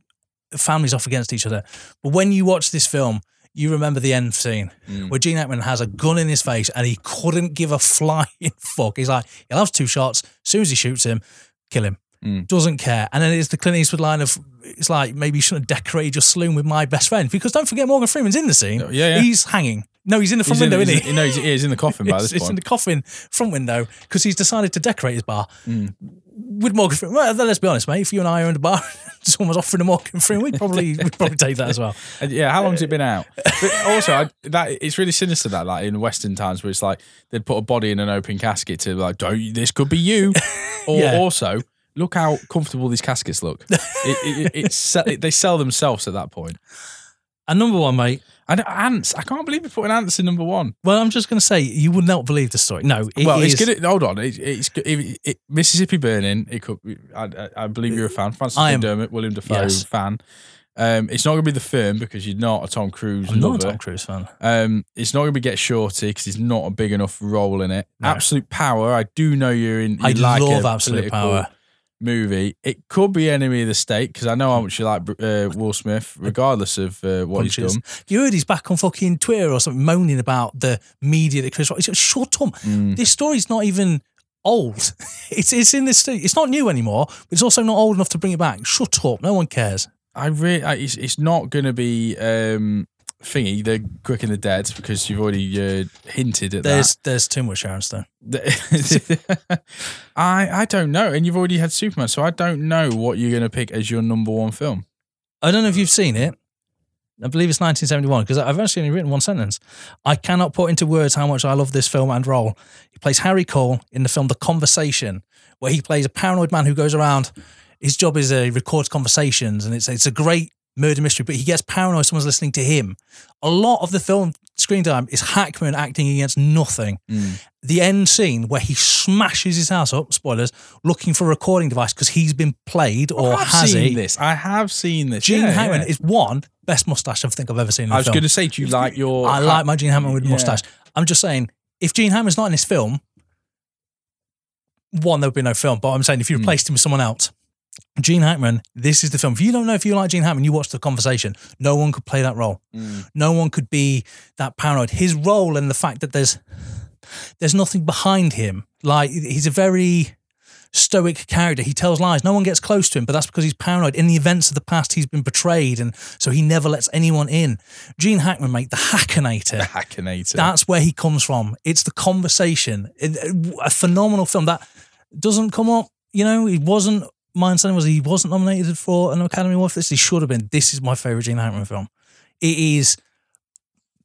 families off against each other. But when you watch this film, you remember the end scene Mm. where Gene Hackman has a gun in his face and he couldn't give a flying [laughs] fuck. He's like, he'll have two shots. As soon as he shoots him, kill him. Mm. Doesn't care. And then it's the Clint Eastwood line of, it's like, maybe you shouldn't have decorated your saloon with my best friend. Because don't forget, Morgan Freeman's in the scene. Yeah, yeah. He's hanging. No, he's in the front He's window, he's isn't in- no, he's, he's in the coffin by it's, this it's in the coffin front window because he's decided to decorate his bar Mm. with Morgan Freeman. Well, let's be honest, mate. If you and I owned a bar, [laughs] someone's offering a Morgan Freeman, we'd probably [laughs] we'd probably take that as well. And yeah, how long's it been out? But also, I, that it's really sinister that like in Western times where it's like they'd put a body in an open casket to like, don't this could be you, [laughs] or Yeah. also look how comfortable these caskets look. It, it, it's it, they sell themselves at that point. And number one, mate. And ants, I can't believe you're putting ants in number one. Well, I'm just going to say you would not believe the story. No, it well, is- it's good. Hold on, it, it's it, it, Mississippi Burning. It could. I, I, believe you're a fan. Frances am. McDormand, William Dafoe Yes. fan. Um, it's not going to be the firm because you're not a Tom Cruise I'm not a. Tom Cruise fan. Um, it's not going to be Get Shorty because he's not a big enough role in it. No. Absolute Power. I do know you're in. You I like love Absolute Power. Movie. It could be Enemy of the State because I know how much you like uh, Will Smith, regardless of uh, what he's Punches. done. You heard he's back on fucking Twitter or something moaning about the media that Chris Rock. He's like, shut up. Mm. This story's not even old. [laughs] It's it's in this. It's not new anymore. But it's also not old enough to bring it back. Shut up. No one cares. I really, I, it's, it's not going to be um, thingy. The Quick and the Dead because you've already uh, hinted at There's there's too much Stone. [laughs] I I don't know, and you've already had Superman, so I don't know what you're going to pick as your number one film. I don't know if you've seen it. I believe it's 1971 because I've actually only written one sentence. I cannot put into words how much I love this film and role. He plays Harry Caul in the film The Conversation, where he plays a paranoid man who goes around. His job is uh, he records conversations, and it's it's a great murder mystery. But he gets paranoid someone's listening to him. A lot of the film screen time is Hackman acting against nothing. The end scene where he smashes his house up, spoilers, looking for a recording device because he's been played or has seen he? this. I have seen this. Gene Yeah, Hackman yeah. is one best mustache I think I've ever seen I was film. going to say, do you like your? I like my Gene Hackman with Yeah. mustache. I'm just saying, if Gene Hackman's not in this film, one there would be no film. But I'm saying if you Hmm. replaced him with someone else, Gene Hackman, this is the film. If you don't know if you like Gene Hackman, you watch the conversation. No one could play that role. Mm. No one could be that paranoid. His role and the fact that there's there's nothing behind him. Like he's a very stoic character. He tells lies. No one gets close to him, but that's because he's paranoid. In the events of the past, he's been betrayed, and so he never lets anyone in. Gene Hackman, mate, the Hackinator. The Hackinator. That's where he comes from. It's the conversation. It- a phenomenal film that doesn't come up. You know, he wasn't. My understanding was he wasn't nominated for an Academy Award for this. He should have been. This is my favorite Gene Hackman film. It is,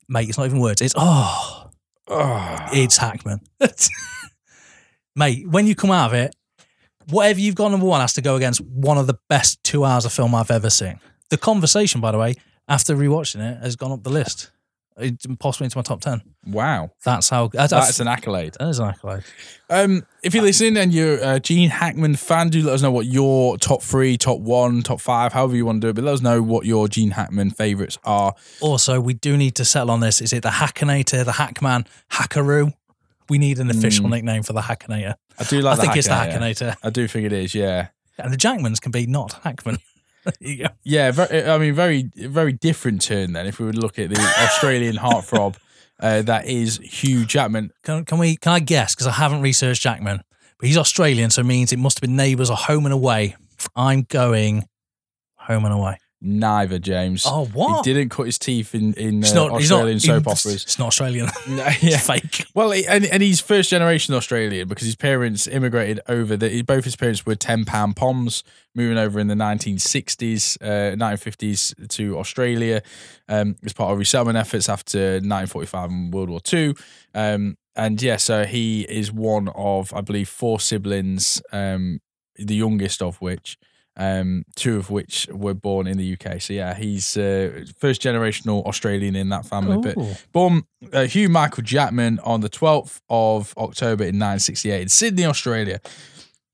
mate. It's not even words. It's oh, Oh. it's Hackman, [laughs] mate. When you come out of it, whatever you've got number one has to go against one of the best two hours of film I've ever seen. The conversation, by the way, after rewatching it, has gone up the list. It's possibly into my top ten. Wow, That's how. That's, that's an accolade. that is an accolade. Um, if you're listening and you're a Gene Hackman fan, do let us know what your top three, top one, top five, however you want to do it. But let us know what your Gene Hackman favorites are. Also, we do need to settle on this. Is it the Hackinator, the Hackman, Hackaroo? We need an official nickname for the Hackinator. I do like. I think it's the Hackinator. Hackinator. I do think it is. Yeah. And the Jackmans can be not Hackman. [laughs] There you go. Yeah, very, I mean, very, very different turn then. If we would look at the [laughs] Australian heartthrob, uh, that is Hugh Jackman. Can, can we? Can I guess? Because I haven't researched Jackman, but he's Australian, so it means it must have been Neighbours or Home and Away. I'm going Home and Away. Neither James. Oh, what? He didn't cut his teeth in in uh, not. Australian soap it's- operas. It's not Australian. [laughs] No, [laughs] It's yeah. fake. Well, he- and, and he's first generation Australian because his parents immigrated over. The, both his parents were ten pound poms, moving over in the nineteen sixties, uh, nineteen fifties to Australia um, as part of resettlement efforts after nineteen forty five and World War Two. Um, and yeah, so he is one of I believe four siblings, um, the youngest of which. Um, two of which were born in the UK. So yeah, he's uh, first generational Australian in that family. But Born uh, Hugh Michael Jackman on the 12th of October in 1968 in Sydney, Australia.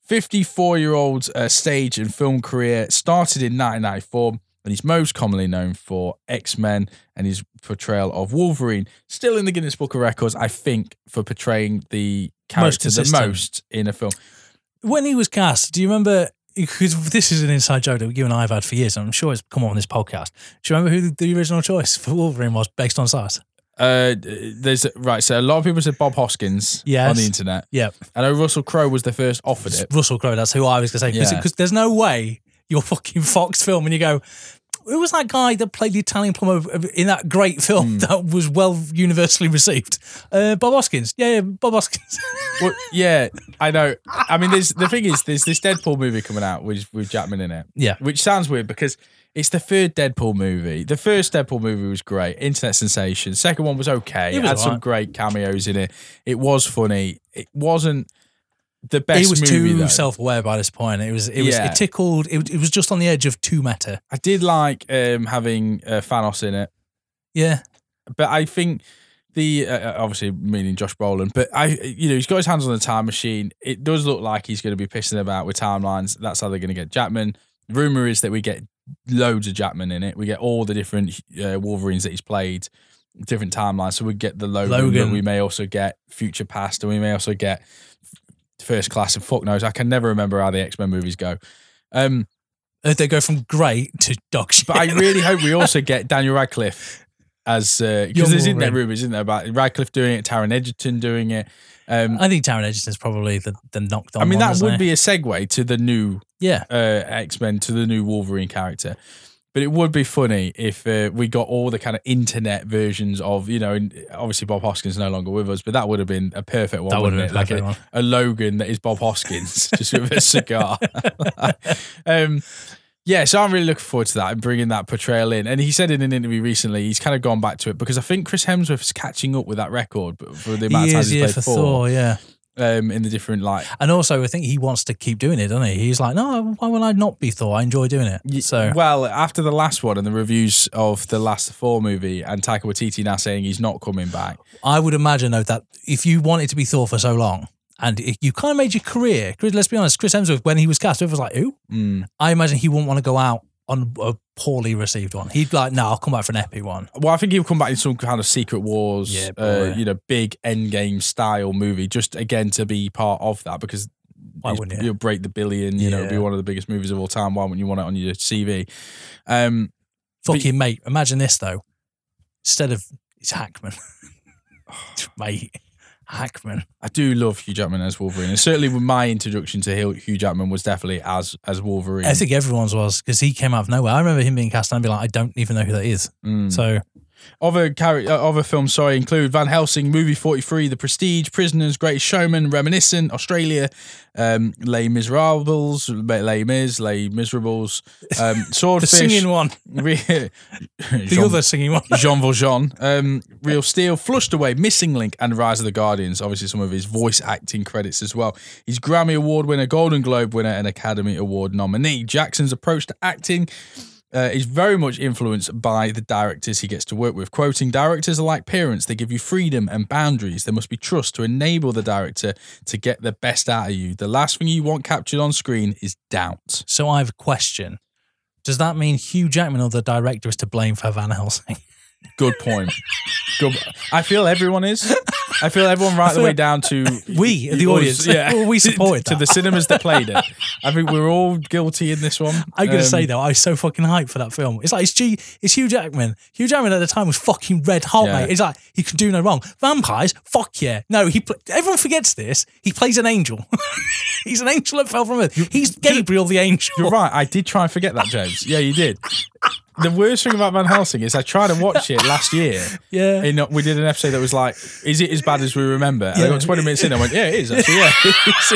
54 year old uh, stage and film career started in 1994. and he's most commonly known for X Men and his portrayal of Wolverine. Still in the Guinness Book of Records, I think, for portraying the character the most in a film. When he was cast, do you remember? Because this is an inside joke that you and I have had for years, and I'm sure it's come on this podcast. Do you remember who the original choice for Wolverine was based on size? Uh, there's right. So a lot of people said Bob Hoskins Yes. on the internet. Yeah, I know Russell Crowe was the first offered it. Russell Crowe. That's who I was going to say. Because Yeah. there's no way you're [laughs] fucking Fox film and you go, who was that guy that played the Italian plumber in that great film that was well universally received? Uh, Bob Hoskins. Yeah, yeah, Bob Hoskins. Well, yeah, I know. I mean, there's the thing is, there's this Deadpool movie coming out with with Jackman in it. Yeah. which sounds weird because it's the third Deadpool movie. The first Deadpool movie was great, internet sensation. Second one was okay. It It, was had some great cameos in it. It was funny. It wasn't the best. he was movie, too though. self-aware by this point. It was, it was, Yeah. it tickled. It, it was just on the edge of too meta. I did like um, having uh, Thanos in it. Yeah, but I think the uh, obviously meaning Josh Brolin, but I you know he's got his hands on the time machine. It does look like he's going to be pissing about with timelines. That's how they're going to get Jackman. Rumor is that we get loads of Jackman in it. We get all the different uh, Wolverines that he's played, different timelines. So we get the Logan, Logan. but we may also get Future Past, and we may also get First Class. And fuck knows, I can never remember how the X Men movies go. Um, Uh, they go from great to dog shit. but I really hope we also get Daniel Radcliffe as because Young there's in there rumors, isn't there, about Radcliffe doing it, Taron Egerton doing it. Um, I think Taron Egerton's probably the, the knocked on I mean, one, that would he? be a segue to the new Yeah. uh, X Men to the new Wolverine character. But it would be funny if uh, we got all the kind of internet versions of, you know, obviously Bob Hoskins is no longer with us, but that would have been a perfect one, That would wouldn't have it? been Like a, a Logan that is Bob Hoskins, [laughs] just with a cigar. [laughs] um, yeah, so I'm really looking forward to that and bringing that portrayal in. And he said in an interview recently, he's kind of gone back to it because I think Chris Hemsworth is catching up with that record but for the amount He of times he's yeah, played for Thor, yeah. Um, in the different like And also, I think he wants to keep doing it, doesn't he? He's like, no, why will I not be Thor? I enjoy doing it. So, well, after the last one and the reviews of the last Thor movie, and Taika Waititi now saying he's not coming back. I would imagine, though, that if you wanted to be Thor for so long and it- you kind of made your career, Chris, let's be honest, Chris Hemsworth, when he was cast, everyone was like, who? Mm. I imagine he wouldn't want to go out on a poorly received one. He'd be like, no, I'll come back for an epic one. Well, I think he'll come back in some kind of Secret Wars, Yeah, uh, you know, big Endgame style movie, just again to be part of that because Why wouldn't you? you'll break the billion. You know, it'll be one of the biggest movies of all time. Why wouldn't you want it on your CV? Um, Fucking mate. Imagine this, though. Instead of, it's Hackman. [laughs] mate, Hackman. I do love Hugh Jackman as Wolverine, and certainly with my introduction to Hugh Hugh Jackman was definitely as as Wolverine. I think everyone's was because he came out of nowhere. I remember him being cast and I'd be like, I don't even know who that is. Mm. So, Other uh, other films, sorry, include Van Helsing, Movie 43, The Prestige, Prisoners, Great Showman, Reminiscence, Australia, um, Les Miserables, Les Mis, Les Miserables, um, [laughs] the singing one, [laughs] Re- [laughs] the Jean, other singing one. Jean Valjean, um, Real Steel, Flushed Away, Missing Link, and Rise of the Guardians. Obviously, some of his voice acting credits as well. He's Grammy Award winner, Golden Globe winner, and Academy Award nominee. Jackman's approach to acting uh, is very much influenced by the directors he gets to work with. Quoting, directors are like parents, they give you freedom and boundaries. There must be trust to enable the director to get the best out of you. The last thing you want captured on screen is doubt. So I have a question. Does that mean Hugh Jackman or the director is to blame for Van Helsing? Good point. Good. I feel everyone is. [laughs] I feel everyone right the way down to [laughs] We, the audience, [laughs] Yeah, we supported to that. the cinemas that played it. I think we're all guilty in this one. I'm gonna Um, say though, I was so fucking hyped for that film. It's like it's G, it's Hugh Jackman. Hugh Jackman at the time was fucking red hot, Yeah. mate. It's like he can do no wrong. Vampires, fuck yeah. No, he. Pl- everyone forgets this. He plays an angel. [laughs] He's an angel that fell from earth. He's Gabriel the angel. You're right. I did try and forget that, James. Yeah, you did. The worst thing about Van Helsing is I tried to watch it last year. [laughs] Yeah. In, we did an episode that was like, "Is it as bad as we remember?" And I got 20 minutes in. I went, "Yeah, it is actually. Yeah, [laughs] it's,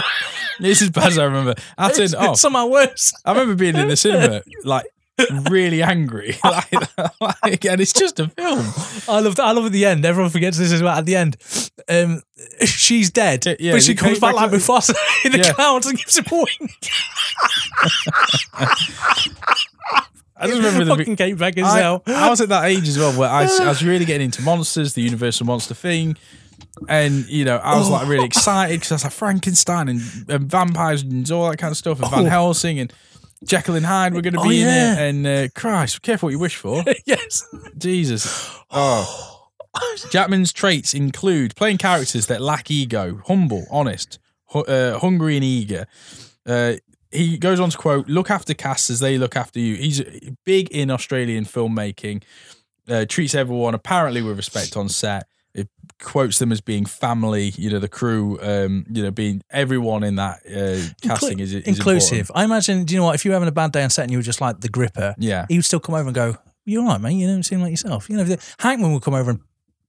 it's as bad as I remember." I turned it off. Somehow worse. I remember being in the cinema, like really angry, [laughs] like, like, and it's just a film. I love that. I love at the end. Everyone forgets this as well. At the end, um, she's dead, Yeah, but she comes back back like Mufasa in the Yeah. clouds and gives a wink. I just remember the. [laughs] fucking Kate Beckinsale. I, hell. I was at that age as well where I, I was really getting into monsters, the Universal Monster thing. And, you know, I was like really excited because I was like Frankenstein and, and vampires and all that kind of stuff and Van Oh. Helsing. And Jekyll and Hyde were going to Oh, be yeah. in it, and uh, Christ, careful what you wish for. [laughs] yes. Jesus. Oh. [gasps] Jackman's traits include playing characters that lack ego, humble, honest, hu- uh, hungry, and eager. Uh, he goes on to quote, "Look after cast as they look after you." He's big in Australian filmmaking. Uh, treats everyone apparently with respect on set. It quotes them as being family. You know, the crew. Um, you know, being everyone in that uh, casting is, is inclusive. important. I imagine. Do you know what? If you were having a bad day on set and you were just like the gripper, Yeah, he would still come over and go, "You all right, mate? You don't seem like yourself." You know, the- Hackman would come over and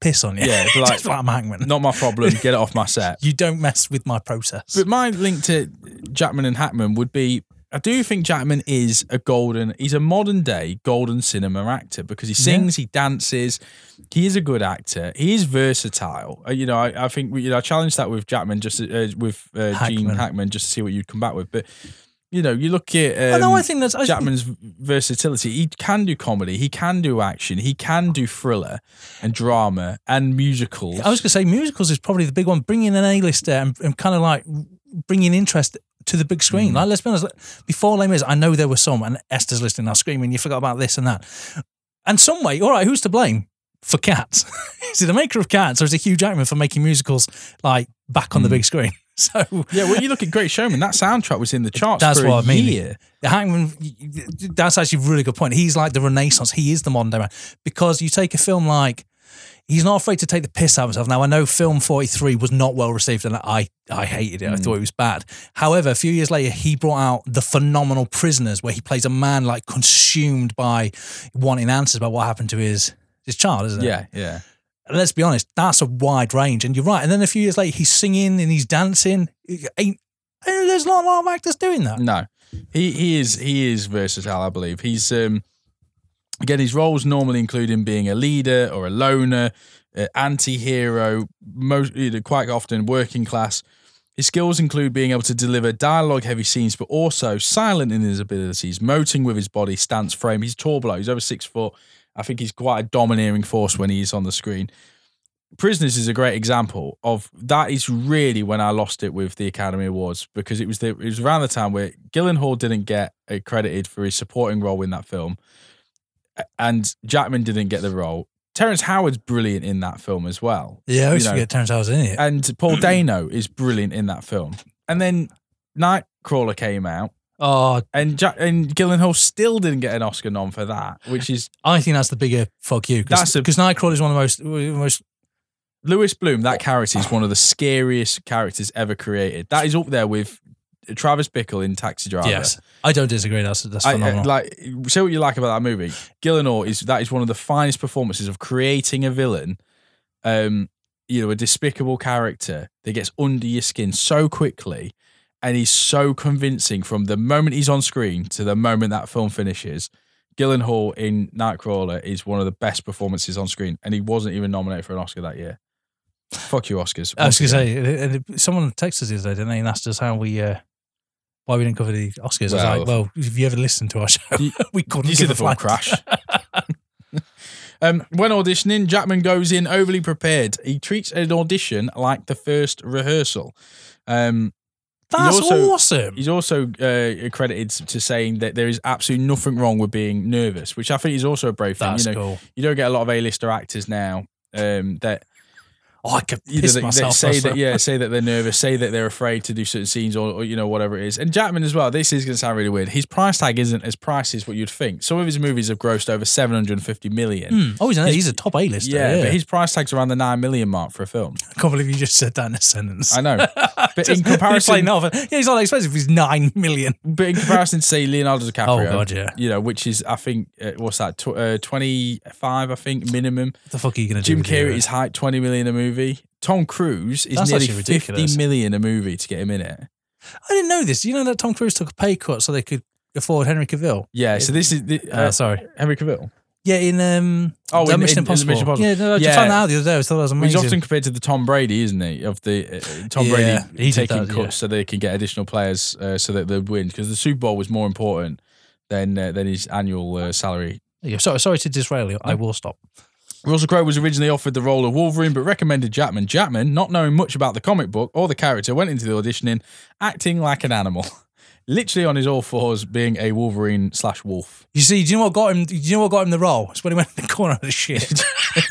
piss on you. Yeah, [laughs] like- like I'm Hackman. not my problem. Get it off my set. [laughs] You don't mess with my process. But my link to Jackman and Hackman would be I do think Jackman is a golden, he's a modern day golden cinema actor because he sings, he dances, he is a good actor, he is versatile. Uh, you know, I, I think, we- you know, I challenged that with Jackman, just uh, with uh, Gene Hackman. Hackman, just to see what you'd come back with. But, you know, you look at um, I know. I think that's I think- Jackman's versatility. He can do comedy, he can do action, he can do thriller and drama and musicals. I was going to say musicals is probably the big one. Bringing an A-lister and, and kind of like bringing interest to the big screen. Mm. Like, let's be honest. Before Les Mis, I know there were some, and Esther's listening now, screaming, "You forgot about this and that." And some way, all right, who's to blame for Cats? [laughs] is it the maker of Cats, or is it Hugh Jackman for making musicals like back on the Mm. big screen? [laughs] So yeah, well, you look at Great Showman, that soundtrack was in the charts That's for what I mean. year. The Hackman, that's actually a really good point. He's like the Renaissance. He is the modern day man because you take a film like. He's not afraid to take the piss out of himself. Now I know film forty three was not well received, and I I hated it. I hmm. thought it was bad. However, a few years later, he brought out the phenomenal Prisoners, where he plays a man like consumed by wanting answers about what happened to his his child, isn't it? Yeah, yeah. Let's be honest, that's a wide range, and you're right. And then a few years later, he's singing and he's dancing. Ain't there's not a lot of actors doing that. No, he he is he is versatile. I believe he's um again his roles normally include him being a leader or a loner, uh, anti-hero, most you know, quite often working class. His skills include being able to deliver dialogue-heavy scenes, but also silent in his abilities, moting with his body, stance, frame. He's tall bloke. He's over six foot. I think he's quite a domineering force when he's on the screen. Prisoners is a great example of that. Is really when I lost it with the Academy Awards because it was the it was around the time where Gyllenhaal didn't get credited for his supporting role in that film, and Jackman didn't get the role. Terrence Howard's brilliant in that film as well, Yeah, I always You know, forget Terrence Howard's in it. and Paul Dano is brilliant in that film. And then Nightcrawler came out, Oh, and Jack and Gyllenhaal still didn't get an Oscar nom for that, which is I think that's the bigger fuck you. That's Because Nightcrawler is one of the most, most Louis Bloom, that character is one of the scariest characters ever created. That is up there with Travis Bickle in Taxi Driver. yes. I don't disagree. That's that's I, phenomenal. I- like, say what you like about that movie. Gyllenhaal is that is one of the finest performances of creating a villain, um, you know, a despicable character that gets under your skin so quickly, and he's so convincing from the moment he's on screen to the moment that film finishes. Gyllenhaal in Nightcrawler is one of the best performances on screen, and he wasn't even nominated for an Oscar that year. Fuck you, Oscars. I was going to say, uh, uh, someone texted us the other day, didn't they, and asked us how we, uh, why we didn't cover the Oscars. I was like, well, if you ever listened to our show, You- [laughs] we couldn't you see give the film crash. [laughs] [laughs] um, when auditioning, Jackman goes in overly prepared. He treats an audition like the first rehearsal. Um, That's also- awesome. he's also uh, credited to saying that there is absolutely nothing wrong with being nervous, which I think is also a brave thing. That's you know, cool. you don't get a lot of A-lister actors now um, that Oh, I could you know, piss that myself. say that yeah, say that they're nervous, say that they're afraid to do certain scenes or, or you know whatever it is. And Jackman as well. This is going to sound really weird. His price tag isn't as pricey as what you'd think. Some of his movies have grossed over seven hundred and fifty million. Hmm. Oh, he's, he's a top A-lister. Yeah, Yeah, but his price tag's around the nine million mark for a film. I can't believe you just said that in a sentence. I know, [laughs] but in comparison, he's. Yeah, he's not expensive. He's nine million. but in comparison to say Leonardo DiCaprio, Oh, God, yeah. you know, which is I think uh, what's that tw- uh, twenty five, I think minimum. What the fuck are you going to do? Jim with your- Carrey is height twenty million a movie. Tom Cruise is That's nearly actually ridiculous. million a movie to get him in it. I didn't know this. You know that Tom Cruise took a pay cut so they could afford Henry Cavill. Yeah, so this is the, Uh, uh, sorry. Henry Cavill. Yeah, in um, Oh, in- Mission in- in Impossible. Mission Impossible. Yeah, no, I Yeah. found that out the other day. I thought that was amazing. He's often compared to the Tom Brady, isn't he? Of the uh, Tom Yeah, Brady he did taking that, cuts yeah. so they can get additional players uh, so that they win because the Super Bowl was more important than uh, than his annual uh, salary. Yeah, sorry, sorry to disrail you. I will stop. Russell Crowe was originally offered the role of Wolverine, but recommended Jackman. Jackman, not knowing much about the comic book or the character, went into the auditioning acting like an animal. [laughs] literally on his all fours, being a Wolverine slash wolf. You see, do you know what got him? Do you know what got him the role? It's when he went in the corner of the shit.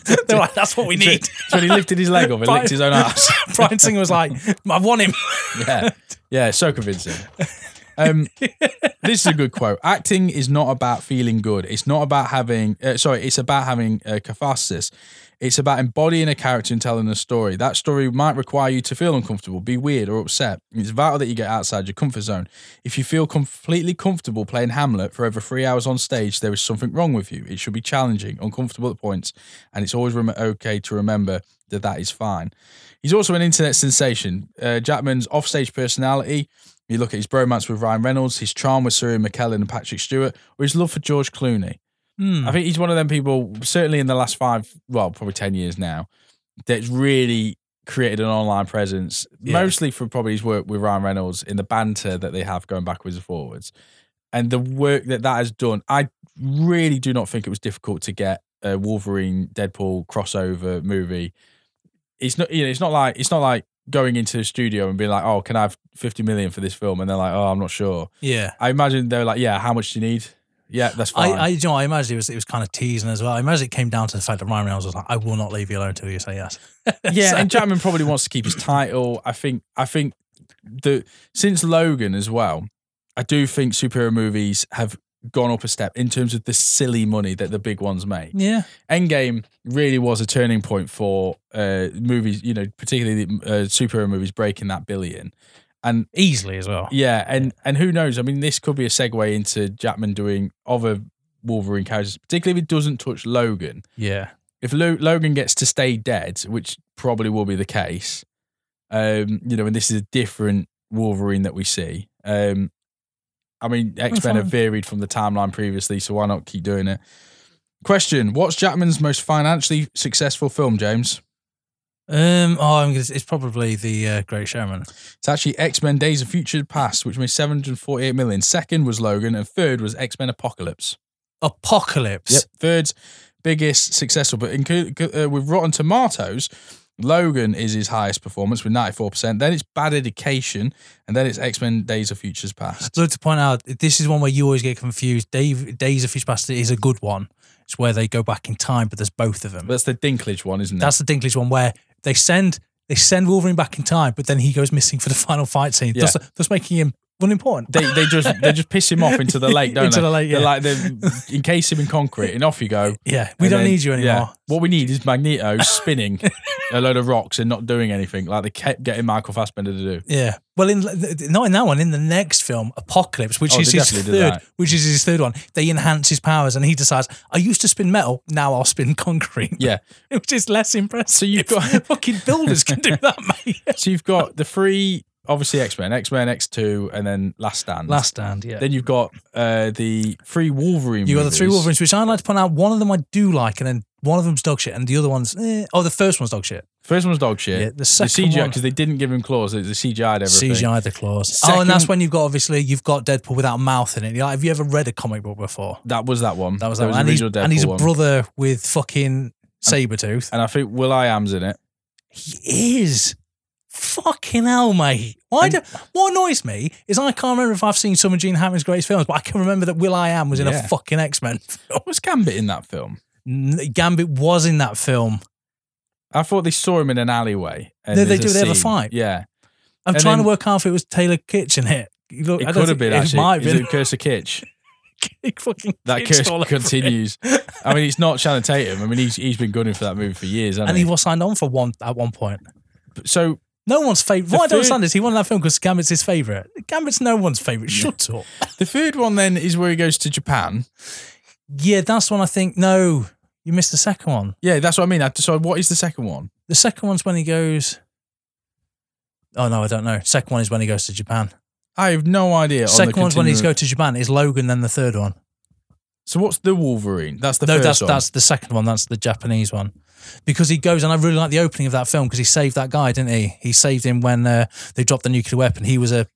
[laughs] They're like, that's what we need. So when he lifted his leg up and licked his own ass. [laughs] Bryan Singer was like, "I've won him. Yeah, yeah, so convincing. Um, [laughs] this is a good quote. Acting is not about feeling good. It's not about having. Uh, sorry, it's about having a catharsis. It's about embodying a character and telling a story. That story might require you to feel uncomfortable, be weird, or upset. It's vital that you get outside your comfort zone. If you feel completely comfortable playing Hamlet for over three hours on stage, there is something wrong with you. It should be challenging, uncomfortable at points, and it's always rem- okay to remember that that is fine. He's also an internet sensation. Uh, Jackman's offstage personality. You look at his bromance with Ryan Reynolds, his charm with Sir Ian McKellen and Patrick Stewart, or his love for George Clooney. Hmm. I think he's one of them people, certainly in the last five, well, probably 10 years now, that's really created an online presence, Yeah. mostly for probably his work with Ryan Reynolds in the banter that they have going backwards and forwards. And the work that that has done, I really do not think it was difficult to get a Wolverine Deadpool crossover movie. It's not, you know, it's not like, it's not like going into the studio and being like, oh, can I have 50 million for this film? And they're like, oh, I'm not sure. Yeah. I imagine they're like, yeah, how much do you need? Yeah, that's fine. I, you know, I imagine it was it was kind of teasing as well. I imagine it came down to the fact that Ryan Reynolds was like, "I will not leave you alone until you say yes." [laughs] Yeah, So- and Jackman probably wants to keep his title. I think. I think the since Logan as well, I do think superhero movies have gone up a step in terms of the silly money that the big ones make. yeah, Endgame really was a turning point for uh, movies. You know, particularly the, uh, superhero movies breaking that billion. And easily as well. yeah, and and who knows? I mean, this could be a segue into Jackman doing other Wolverine characters, particularly if it doesn't touch Logan Yeah, if Lo- Logan gets to stay dead, which probably will be the case, um, you know, and this is a different Wolverine that we see. Um, I mean, X Men have varied from the timeline previously, so why not keep doing it? Question: What's Jackman's most financially successful film, James? Um, oh, I'm gonna, it's probably the uh, Great Showman. It's actually X Men: Days of Future Past, which made seven hundred forty-eight million. Second was Logan, and third was X Men: Apocalypse. Apocalypse. Yep, third's biggest successful, but in, uh, with Rotten Tomatoes, Logan is his highest performance with 94%. Then it's Bad Education, and then it's X Men Days of Futures Past. Look to point out, this is one where you always get confused. Dave, Days of Future Past is a good one. It's where they go back in time, but there's both of them. That's the Dinklage one, isn't it? That's the Dinklage one where they send they send Wolverine back in time, but then he goes missing for the [laughs] final fight scene, Yeah. thus, thus making him unimportant. they they just they just piss him off into the lake, don't Into they? the lake, They're yeah. like they encase him in concrete, and off you go. yeah, we And don't then- need you anymore. yeah. What we need is Magneto spinning a load of rocks and not doing anything, like they kept getting Michael Fassbender to do. Yeah. Well, in not in that one. In the next film, Apocalypse, which Oh, is they his definitely did third, that. which is his third one, they enhance his powers, and he decides, "I used to spin metal, now I'll spin concrete." Yeah. [laughs] which is less impressive. So you've got [laughs] fucking builders can do that, mate. [laughs] so you've got the three obviously X Men, X Men X Two, and then Last Stand. Last Stand, yeah. Then you've got uh, the three Wolverine. You got the three. Wolverines, which I'd like to point out. One of them I do like, and then one of them's dog shit, and the other one's eh. oh, the first one's dog shit. First one's dog shit. Yeah, the the CGI because they didn't give him claws. The CGI'd everything. CGI the claws. oh, and that's when you've got obviously you've got Deadpool without a mouth in it. Like, have you ever read a comic book before? That was that one. That was that the one. And he's, and he's a one. brother with fucking Sabretooth. And I think Will I Am's in it. He is. Fucking hell, mate. Why do, what annoys me is I can't remember if I've seen some of Gene Hackman's greatest films, but I can remember that Will I Am was in Yeah. a fucking X Men film. Was Gambit in that film? Gambit was in that film. I thought they saw him in an alleyway. and They- they there's do, they have a scene. fight. Yeah, I'm And thave then- to work out if it was Taylor Kitsch in it. Look, it I don't could have think- been It actually. might have Is been. it Curse of Kitsch? [laughs] He fucking That curse all over it. continues. [laughs] I mean, it's not Channing Tatum. I mean, he's he's been gunning for that movie for years, hasn't And he was signed on for one at one point. so No one's favorite. Why What I don't is he won that film because Gambit's his favorite. Gambit's no one's favorite. Shut up. the third one then is where he goes to Japan. Yeah, that's one I think. No, you missed the second one. Yeah, that's what I mean. I- So what is the second one? The second one's when he goes. Oh no, I don't know. Second one is when he goes to Japan. I have no idea. on the Second one's when he's go to Japan. Is Logan then the third one? So what's the Wolverine? That's the no, first that's one. that's the second one. That's the Japanese one. Because he goes, and I really like the opening of that film because he saved that guy, didn't he? He saved him when uh, they dropped the nuclear weapon. He was a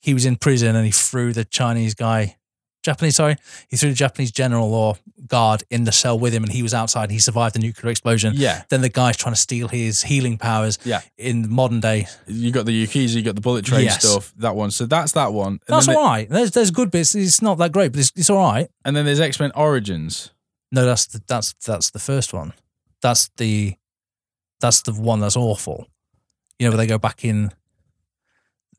he was in prison and he threw the Chinese guy, Japanese, sorry. He threw the Japanese general or guard in the cell with him, and he was outside. And he survived the nuclear explosion. Yeah. Then the guy's trying to steal his healing powers. Yeah. In modern day, You got the Yakuza, you got the bullet train Yes. stuff. That one. So that's that one. And that's then all right. There's there's good bits. It's not that great, but it's, it's all right. And then there's X Men Origins. No, that's the, that's that's the first one. That's the that's the one that's awful. You know, where they go back in.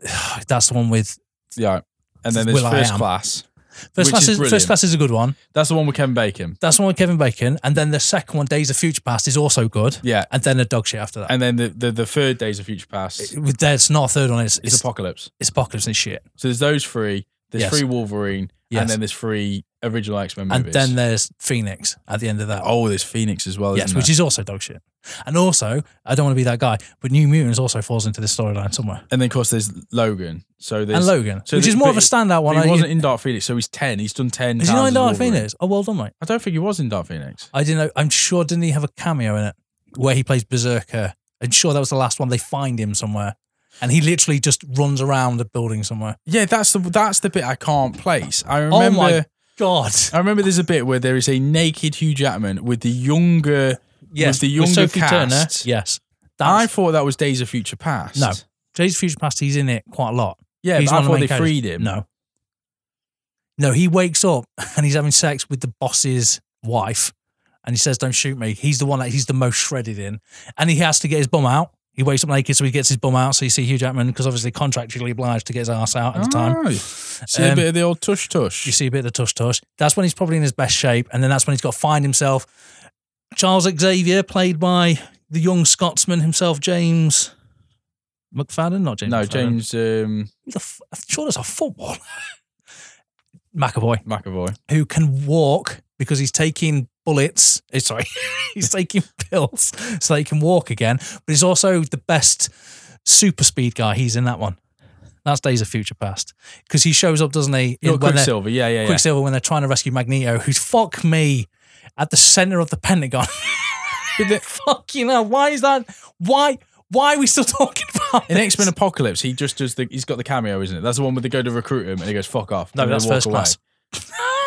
[sighs] That's the one with Yeah. And then there's Will I First Am. Class. first Which class. is Is, brilliant. first class is a good one. That's the one with Kevin Bacon. That's the one with Kevin Bacon, and then the second one, Days of Future Past, is also good. Yeah. And then a dog shit after that. And then the, the, the third Days of Future Past With- There's not a third one. It's is it's, Apocalypse. it's apocalypse and shit. So there's those three. There's Yes. three Wolverine. Yes. And then there's three original X Men movies. And then there's Phoenix at the end of that. oh, there's Phoenix as well. yes, which there? is also dog shit. And also, I don't want to be that guy, but New Mutants also falls into this storyline somewhere. and then of course there's Logan. So there's And Logan, so which is more of a standout one. He I- wasn't in Dark Phoenix, so he's ten. He's done ten. Is he not in Dark Phoenix? Oh, well done, mate. I don't think he was in Dark Phoenix. I didn't know. I'm sure, didn't he have a cameo in it where he plays Berserker? I'm sure that was the last one. They find him somewhere. And he literally just runs around the building somewhere. Yeah, that's the that's the bit I can't place. I Oh remember. my God. I remember there's a bit where there is a naked Hugh Jackman with the younger. with the younger Sophie Turner. cast. Yes. I thought that was Days of Future Past. No. Days of Future Past, he's in it quite a lot. Yeah, he's but I of the they characters. freed him. No. No, he wakes up [laughs] and he's having sex with the boss's wife and he says, Don't shoot me. He's the one that he's the most shredded in. And he has to get his bum out. He wakes up naked, so he gets his bum out. So you see Hugh Jackman, because obviously contractually obliged to get his ass out at the time. Oh, see a Um, bit of the old tush tush. You see a bit of the tush tush. That's when he's probably in his best shape. And then that's when he's got to find himself. Charles Xavier, played by the young Scotsman himself, James McFadden, not James no, McFadden. James um, Who the f- I'm sure there's a football. [laughs] McAvoy, McAvoy. who can walk because he's taking bullets. eh, Sorry, [laughs] he's taking [laughs] pills so that he can walk again. But he's also the best super speed guy. He's in that one. That's Days of Future Past because he shows up, doesn't he? In- got when they're- Quicksilver. Yeah, yeah, yeah. Quicksilver when they're trying to rescue Magneto, who's fuck me at the center of the Pentagon. fuck you know why is that? Why? Why are we still [laughs] talking about In? X Men Apocalypse, he just does the. He's got the cameo, isn't it? That's the one where they go to recruit him, and he goes "fuck off." No, that's first away. class.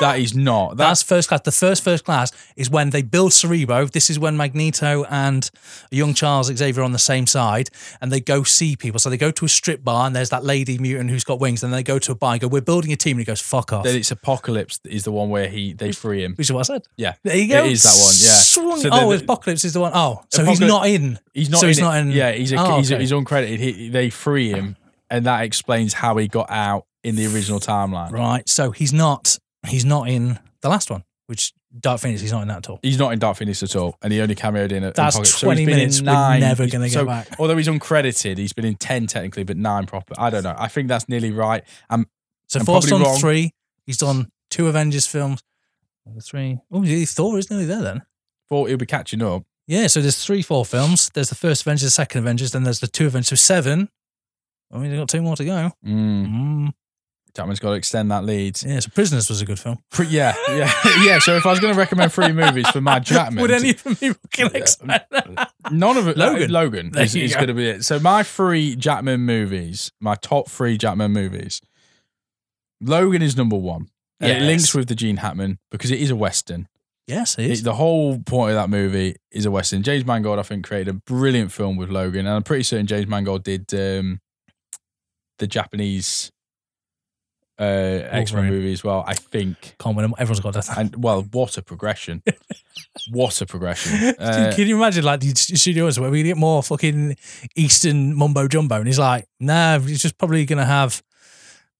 That is not. That's That's first class. The first first class is when they build Cerebro. This is when Magneto and young Charles Xavier are on the same side, and they go see people. So they go to a strip bar, and there's that lady mutant who's got wings. And they go to a bar and go, "We're building a team." And he goes, "Fuck off." then it's Apocalypse is the one where he they free him. Which is what I said. Yeah, There you go. It is that one. Yeah. Swung- So oh, the- Apocalypse is the one. Oh, so he's Apocalypse- not in. He's not. So in he's it. not in- Yeah, he's a, Oh, he's, okay. he's uncredited. He, they free him, and that explains how he got out in the original timeline. Right. So he's not. He's not in the last one, which Dark Phoenix. He's not in that at all. He's not in Dark Phoenix at all, and he only cameoed in. A, That's Apocalypse. 20 he's been in minutes we're never gonna get so, back. Although he's uncredited, he's been in ten technically, but nine proper. I don't know. I think that's nearly right. Um, So I'm probably done wrong. three. He's done two Avengers films. Three. Oh, Thor is nearly there then. thought he'll be catching up. Yeah, so there's three, four films. There's the first Avengers, the second Avengers, then there's the two Avengers, so seven. I mean, they've got two more to go. Mm. Mm. Jackman's got to extend that lead. Yeah, so Prisoners was a good film. Pre- yeah, yeah, [laughs] yeah. So if I was going to recommend three movies for my [laughs] Chapman, Would any of them be fucking Yeah. [laughs] none of it. Logan. Logan There is, is go. going to be it. So my three Jackman movies, my top three Jackman movies. Logan is number one. And it links with the Gene Hackman because it is a western. Yes, it It- is. the whole point of that movie is a western. James Mangold, I think, created a brilliant film with Logan, and I'm pretty certain James Mangold did um, the Japanese uh, X Men movie as well. I think. Can't win 'em. Everyone's got death. And well, what a progression! [laughs] what a progression! [laughs] Can- Uh, Can you imagine like the studios where we get more fucking Eastern mumbo jumbo? And he's like, nah, he's just probably going to have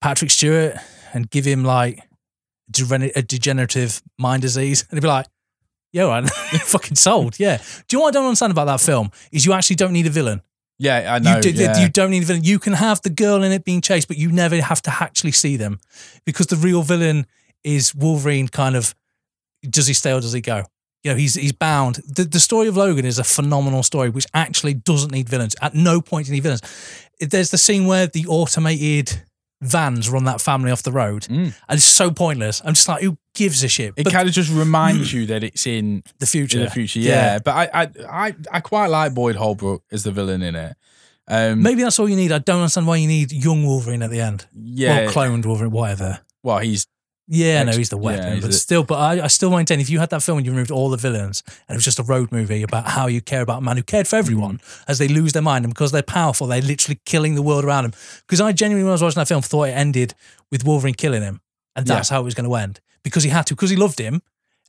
Patrick Stewart and give him like degen- a degenerative mind disease. And he'd be like, yeah, all right, [laughs] fucking sold. Yeah. Do you know what I don't understand about that film? Is you actually don't need a villain. Yeah, I know. you, yeah. you don't need a villain. You can have the girl in it being chased, but you never have to actually see them because the real villain is Wolverine. Kind of, does he stay or does he go? You know, he's he's bound. The, the story of Logan is a phenomenal story, which actually doesn't need villains. At no point need villains. There's the scene where the automated vans run that family off the road, Mm. and it's so pointless. I'm just like, who gives a shit? It but kind of just reminds [clears throat] you that it's in the future, in the future. Yeah, but I, I, I, I quite like Boyd Holbrook as the villain in it. Um, Maybe that's all you need. I don't understand why you need young Wolverine at the end. yeah, Or cloned Wolverine, whatever. well, he's Yeah, no, he's the yeah, weapon, he's but the- still, but I, I still maintain if you had that film and you removed all the villains and it was just a road movie about how you care about a man who cared for everyone Mm. as they lose their mind and because they're powerful, they're literally killing the world around them. Because I genuinely, when I was watching that film, thought it ended with Wolverine killing him, and that's how it was going to end because he had to, because he loved him.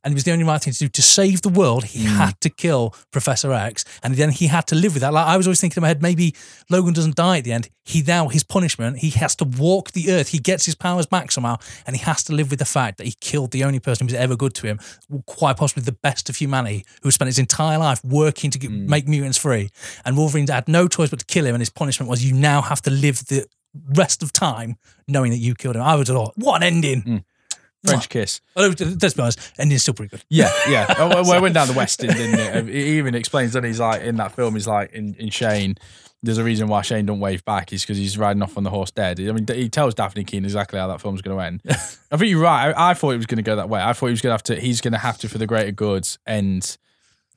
And it was the only right thing to do to save the world. He Mm. had to kill Professor X, and then he had to live with that. Like I was always thinking in my head, maybe Logan doesn't die at the end. He now his punishment, he has to walk the earth. He gets his powers back somehow, and he has to live with the fact that he killed the only person who was ever good to him, quite possibly the best of humanity, who spent his entire life working to get, make mutants free. And Wolverine had no choice but to kill him, and his punishment was you now have to live the rest of time knowing that you killed him. I would have thought, what an ending! French kiss. Although, let's be honest, ending's still pretty good. Yeah, [laughs] yeah. Oh, well, it went down the West End, didn't it? He even explains that he's like in that film. He's like in, in Shane. There's a reason why Shane don't wave back. Is because he's riding off on the horse dead. I mean, he tells Dafne Keen exactly how that film's going to end. [laughs] I think you're right. I, I thought it was going to go that way. I thought he was going to have to. He's going to have to, for the greater goods, end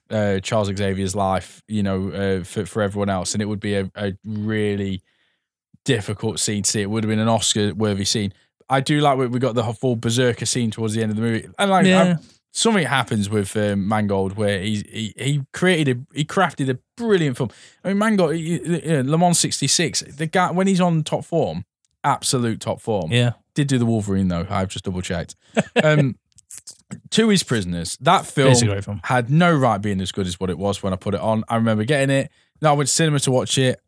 uh, Charles Xavier's life. You know, uh, for for everyone else, and it would be a, a really difficult scene to see. It would have been an Oscar worthy scene. I do like we we got the full berserker scene towards the end of the movie, and like Yeah. Something happens with um, Mangold where he, he he created a he crafted a brilliant film. I mean, Mangold, he- he- Le Mans '66, the guy when he's on top form, absolute top form. Yeah. Did do the Wolverine though. I've just double checked. Um, [laughs] to his prisoners, that film It's a great film. had no right being as good as what it was when I put it on. I remember getting it. No, I went to cinema to watch it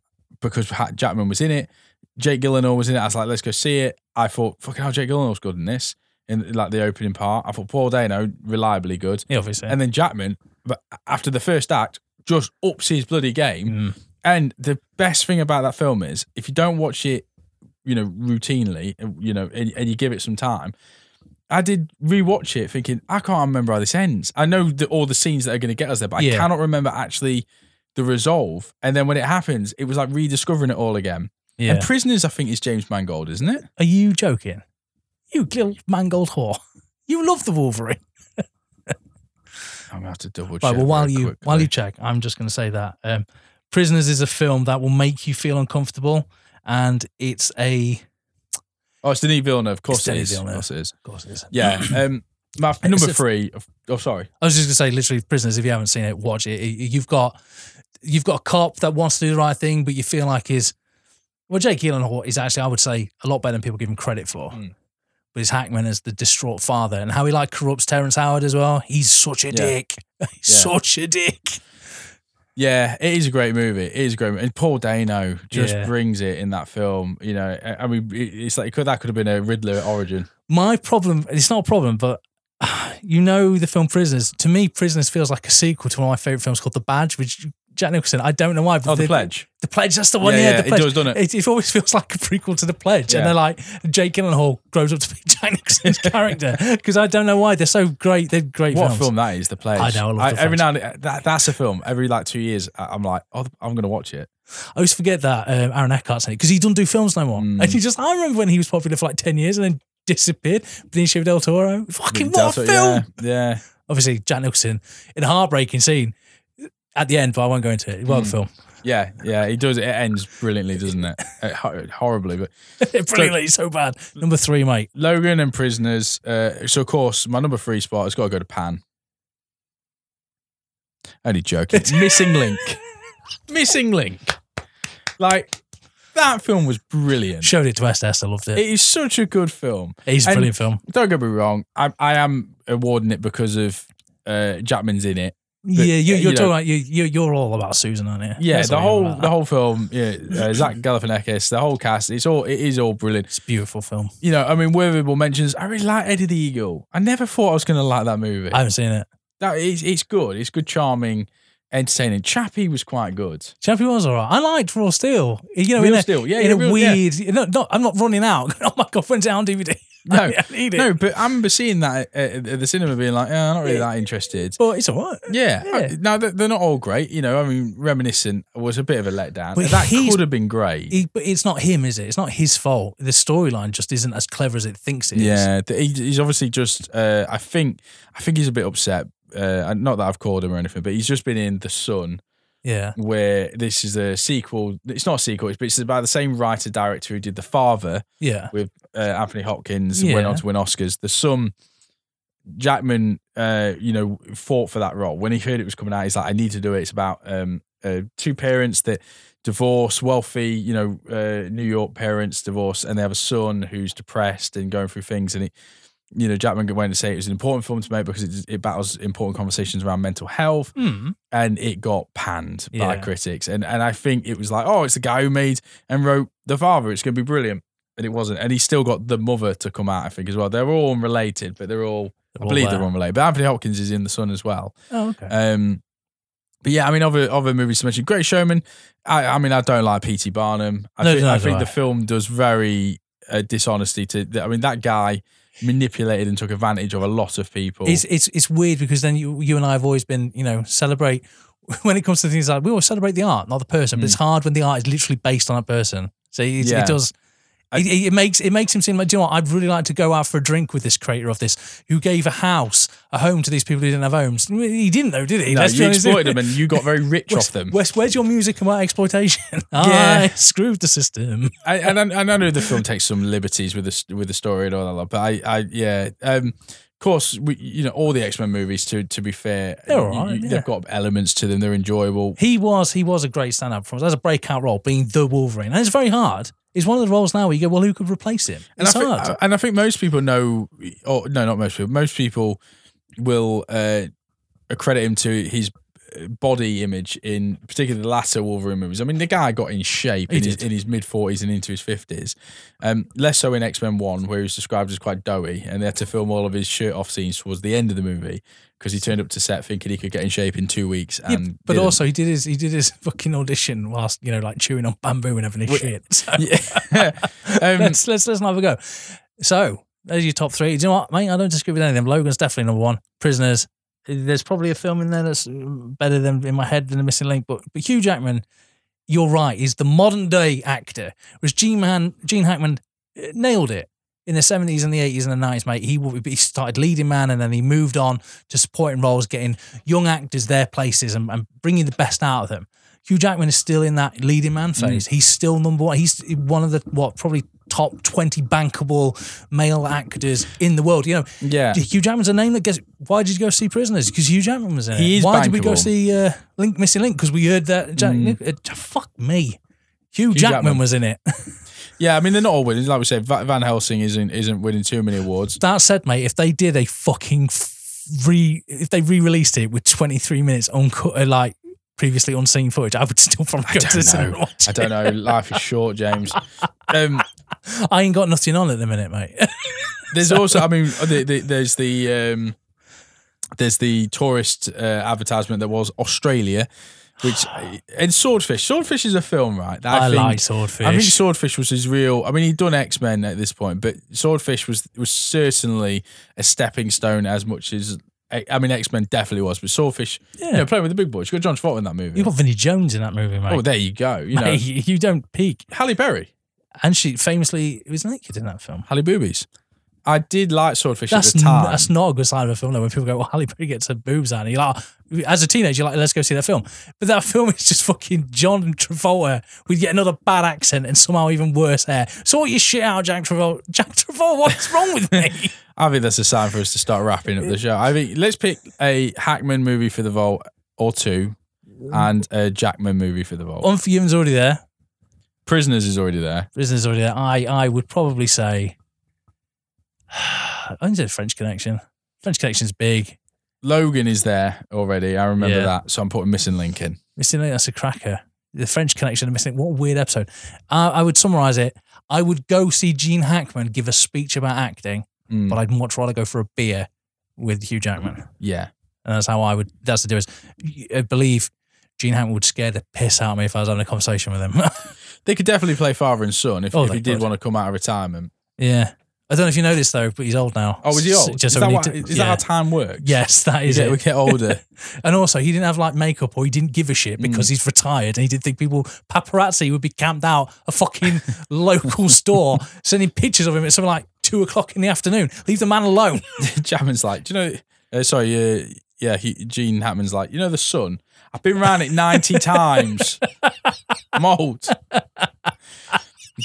because Jackman was in it. Jake Gyllenhaal was in it. I was like, let's go see it. I thought, fucking hell, Jake Gyllenhaal's good in this. In like the opening part, I thought Paul Dano reliably good, Yeah, obviously. and then Jackman, but after the first act, just ups his bloody game. Mm. And the best thing about that film is if you don't watch it, you know, routinely, you know, and, and you give it some time. I did rewatch it thinking, I can't remember how this ends. I know the, all the scenes that are going to get us there, but Yeah. I cannot remember actually the resolve. And then when it happens, it was like rediscovering it all again. Yeah. And Prisoners, I think, is James Mangold, isn't it? Are you joking? You little mangold whore. You love the Wolverine. I'm gonna have to double check. Right, well, while you quickly. while you check, I'm just going to say that um, Prisoners is a film that will make you feel uncomfortable, and it's a oh, it's Denis Villeneuve, of course It's it is. Of course it is. of course it is. Yeah. [clears throat] Um, my number a- three. Oh, sorry. I was just going to say, literally, Prisoners. If you haven't seen it, watch it. You've got you've got a cop that wants to do the right thing, but you feel like is well, Jake Gyllenhaal is actually, I would say, a lot better than people give him credit for. Mm. But his Hackman as the distraught father, and how he like corrupts Terrence Howard as well. He's such a Yeah. dick. [laughs] He's Yeah. such a dick. Yeah, it is a great movie. It is a great movie. And Paul Dano just Yeah. brings it in that film. You know, I mean, it's like could, that could have been a Riddler origin. My problem, it's not a problem, but [sighs] you know the film Prisoners. To me, Prisoners feels like a sequel to one of my favorite films called The Badge, which Jack Nicholson. I don't know why. Oh, The Pledge. The Pledge. That's the one. Yeah, Yeah, yeah, the it Pledge. does, doesn't it? It, it always [laughs] feels like a prequel to The Pledge, Yeah. and they're like Jake Gyllenhaal grows up to be [laughs] Jack Nicholson's character because I don't know why they're so great. They're great What films. film that is, The Pledge. I know, I love The every now and then, that, that's a film. Every like two years, I- I'm like, oh, I'm going to watch it. I always forget that um, Aaron Eckhart's in it because he doesn't do films no more. Mm. And he just, I remember when he was popular for like 10 years and then disappeared. Benicio del Toro. Fucking what a film. Yeah, yeah. Obviously, Jack Nicholson in a heartbreaking scene at the end, but I won't go into it. Well, Mm. film. Yeah, yeah, he does. It ends brilliantly, doesn't it? [laughs] Uh, hor- horribly, but [laughs] Brilliantly, so bad. Number three, mate. Logan and Prisoners. Uh, so of course, my number three spot has got to go to Pan. Only joking. It's [laughs] Missing Link. Missing Link. Like that film was brilliant. Showed it to Estes. I loved it. It is such a good film. It's a and- brilliant film. Don't get me wrong. I, I am awarding it because of uh, Jackman's in it. Yeah, you, you're you know- talking about you, you. You're all about Susan, aren't you? Yeah, That's the whole the whole film. Yeah, uh, Zach Galifianakis, the whole cast. It's all it is all brilliant. It's a beautiful film. You know, I mean, Worthable mentions. I really like Eddie the Eagle. I never thought I was going to like that movie. I haven't seen it. That it's, it's good. It's good, charming, entertaining. Chappie was quite good. Chappie was all right. I liked Raw Steel. You know, Real in a, Steel, yeah, in yeah, a real- yeah. weird. No, no, I'm not running out. [laughs] oh my god, when's it on DVD? [laughs] No, [laughs] I need it. No, but I remember seeing that at, at the cinema, being like, "Yeah, I'm not really that interested." but it's all right. Yeah, Yeah. I- no, they're, they're not all great. You know, I mean, Reminiscence was a bit of a letdown. But that could have been great. He, but it's not him, is it? It's not his fault. The storyline just isn't as clever as it thinks it is. yeah, th- he, he's obviously just. Uh, I think. I think he's a bit upset. Uh, not that I've called him or anything, but he's just been in the Son Yeah. where this is a sequel. It's not a sequel, but it's by the same writer director who did The Father Yeah. with uh, Anthony Hopkins and went on to win Oscars. The son, Jackman, uh, you know, fought for that role. When he heard it was coming out, he's like, I need to do it. It's about um, uh, two parents that divorce, wealthy, you know, uh, New York parents divorce, and they have a son who's depressed and going through things. And it, you know, Jackman went to say it was an important film to make because it, it battles important conversations around mental health Hmm. and it got panned by critics. And and I think it was like, oh, it's the guy who made and wrote The Father. It's going to be brilliant. And it wasn't. And he still got the mother to come out, I think, as well. They're all unrelated, but they're all, They're I all believe there. they're unrelated. But Anthony Hopkins is in The Son as well. Oh, okay. Um, but yeah, I mean, other other movies to mention, Great Showman. I, I mean, I don't like P.T. Barnum. I No, think, no, I think the film does very uh, dishonesty to. I mean, that guy manipulated and took advantage of a lot of people. It's it's it's weird because then you you and I have always been you know celebrate [laughs] when it comes to things like we always celebrate the art, not the person. But it's hard when the art is literally based on a person. So it, Hmm. Yeah. it does. It, it makes it makes him seem like, do you know what? I'd really like to go out for a drink with this creator of this, who gave a house, a home to these people who didn't have homes. He didn't though, did he? no, Let's you exploited them and you got very rich [laughs] Wes, off them. Wes, where's your music about exploitation? [laughs] Yeah. I screwed the system. I, and I, I know the film takes some liberties with the with the story and all that, but I, I yeah, um, of course, we, you know, all the X Men movies. To to be fair, They're all right, you- yeah. they've got elements to them. They're enjoyable. He was he was a great stand up performance. As a breakout role, being the Wolverine. And it's very hard. It's one of the roles now where you go, well, who could replace him? And It's I think, hard. and I think most people know, or no, not most people. Most people will uh, accredit him to his body image in particularly the latter Wolverine movies. I mean, the guy got in shape in his, in his mid forties and into his fifties. Um, less so in X Men One, where he was described as quite doughy, and they had to film all of his shirt off scenes towards the end of the movie because he turned up to set thinking he could get in shape in two weeks. Yeah, And but didn't. also he did his he did his fucking audition whilst you know like chewing on bamboo and having his shit. So yeah. [laughs] um, let's let's let's have a go. So there's your top three. Do you know what, mate? I don't disagree with anything. Logan's definitely number one. Prisoners. There's probably a film in there that's better than in my head than the missing link. But but Hugh Jackman, you're right, is the modern day actor. Whereas Gene Man Gene Hackman uh, nailed it. In the 70s and the 80s and the 90s, mate, he, he started leading man and then he moved on to supporting roles, getting young actors their places and, and bringing the best out of them. Hugh Jackman is still in that leading man phase. He's still number one. He's one of the what probably top twenty bankable male actors in the world. You know, yeah. Hugh Jackman's a name that gets. Why did you go see Prisoners? Because Hugh Jackman was in it. He is Why did we go see uh, Link Missing Link? Because we heard that. Jack, uh, fuck me. Hugh, Jackman, Jackman. was in it. [laughs] Yeah, I mean they're not all winning. Like we said, Van Helsing isn't isn't winning too many awards. that said, mate, if they did a fucking re, if they re-released it with twenty three minutes uncut, uh, like previously unseen footage, I would still probably go to the cinema know. and watch I don't know. Life is short, James. [laughs] Um, [laughs] I ain't got nothing on at the minute, mate. [laughs] there's also, I mean, the, the, there's the um, there's the tourist uh, advertisement that was Australia, which [sighs] and Swordfish. Swordfish is a film, right? that I, think, like Swordfish. I think Swordfish was his real. I mean, he'd done X Men at this point, but Swordfish was was certainly a stepping stone as much as. I mean, X Men definitely was, but Swordfish, Yeah. you know, playing with the big boys. You got John Travolta in that movie. You've got Vinnie Jones in that movie, mate. oh, there you go. You know, Mate, you don't peak. Halle Berry, And she famously was naked in that film. Halle Boobies. I did like Swordfish That's at the time. n- that's not a good sign of a film though. When people go, "Well, Halle Berry gets her boobs out," and you're like, oh, as a teenager, you're like, "Let's go see that film." But that film is just fucking John Travolta with yet another bad accent and somehow even worse hair. Sort your shit out, Jack Travolta. [laughs] Jack Travolta, what's wrong with me? [laughs] I think that's a sign for us to start wrapping up the show. I think let's pick a Hackman movie for the vault or two, and a Jackman movie for the vault. Unforgiven's already there. Prisoners is already there. Prisoners already there. I I would probably say, [sighs] I say French Connection. French Connection's big. Logan is there already. I remember Yeah. that, so I'm putting Missing Link in. Missing Link, that's a cracker. The French Connection and Missing Link, what a weird episode. Uh, I would summarize it. I would go see Gene Hackman give a speech about acting, Mm, but I'd much rather go for a beer with Hugh Jackman. yeah, And that's how I would, that's the difference. I believe Gene Hackman would scare the piss out of me if I was having a conversation with him. [laughs] they could definitely play father and son if, Oh, if he did could. want to come out of retirement. yeah. I don't know if you know this though, but he's old now. Oh, is he old? Just is so that, we what, to- is yeah. that how time works? Yes, that is get, it. we get older. [laughs] And also, he didn't have like makeup or he didn't give a shit because Mm. he's retired and he didn't think people, paparazzi would be camped out a fucking [laughs] local store sending pictures of him at something like two o'clock in the afternoon. Leave the man alone. [laughs] Jackman's like, do you know? Uh, sorry, uh, yeah, he, Gene Hackman's like, you know, the sun. I've been around it ninety [laughs] times. I'm.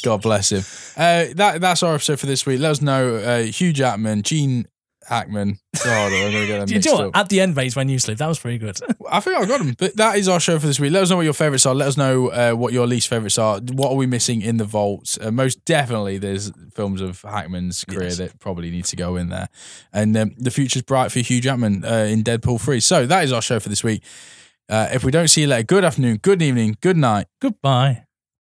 God bless him. Uh, that that's our episode for this week. Let us know, uh, Hugh Jackman, Gene Hackman. God, I'm gonna get them [laughs] Do you mixed know what? up. At the end, Maze when you sleep. That was pretty good. [laughs] I think I got them. But that is our show for this week. Let us know what your favourites are. Let us know uh, what your least favourites are. What are we missing in the vaults? Uh, most definitely, there's films of Hackman's career Yes. that probably need to go in there. And um, the future's bright for Hugh Jackman uh, in Deadpool 3. So that is our show for this week. Uh, if we don't see you later, good afternoon, good evening, good night. Goodbye.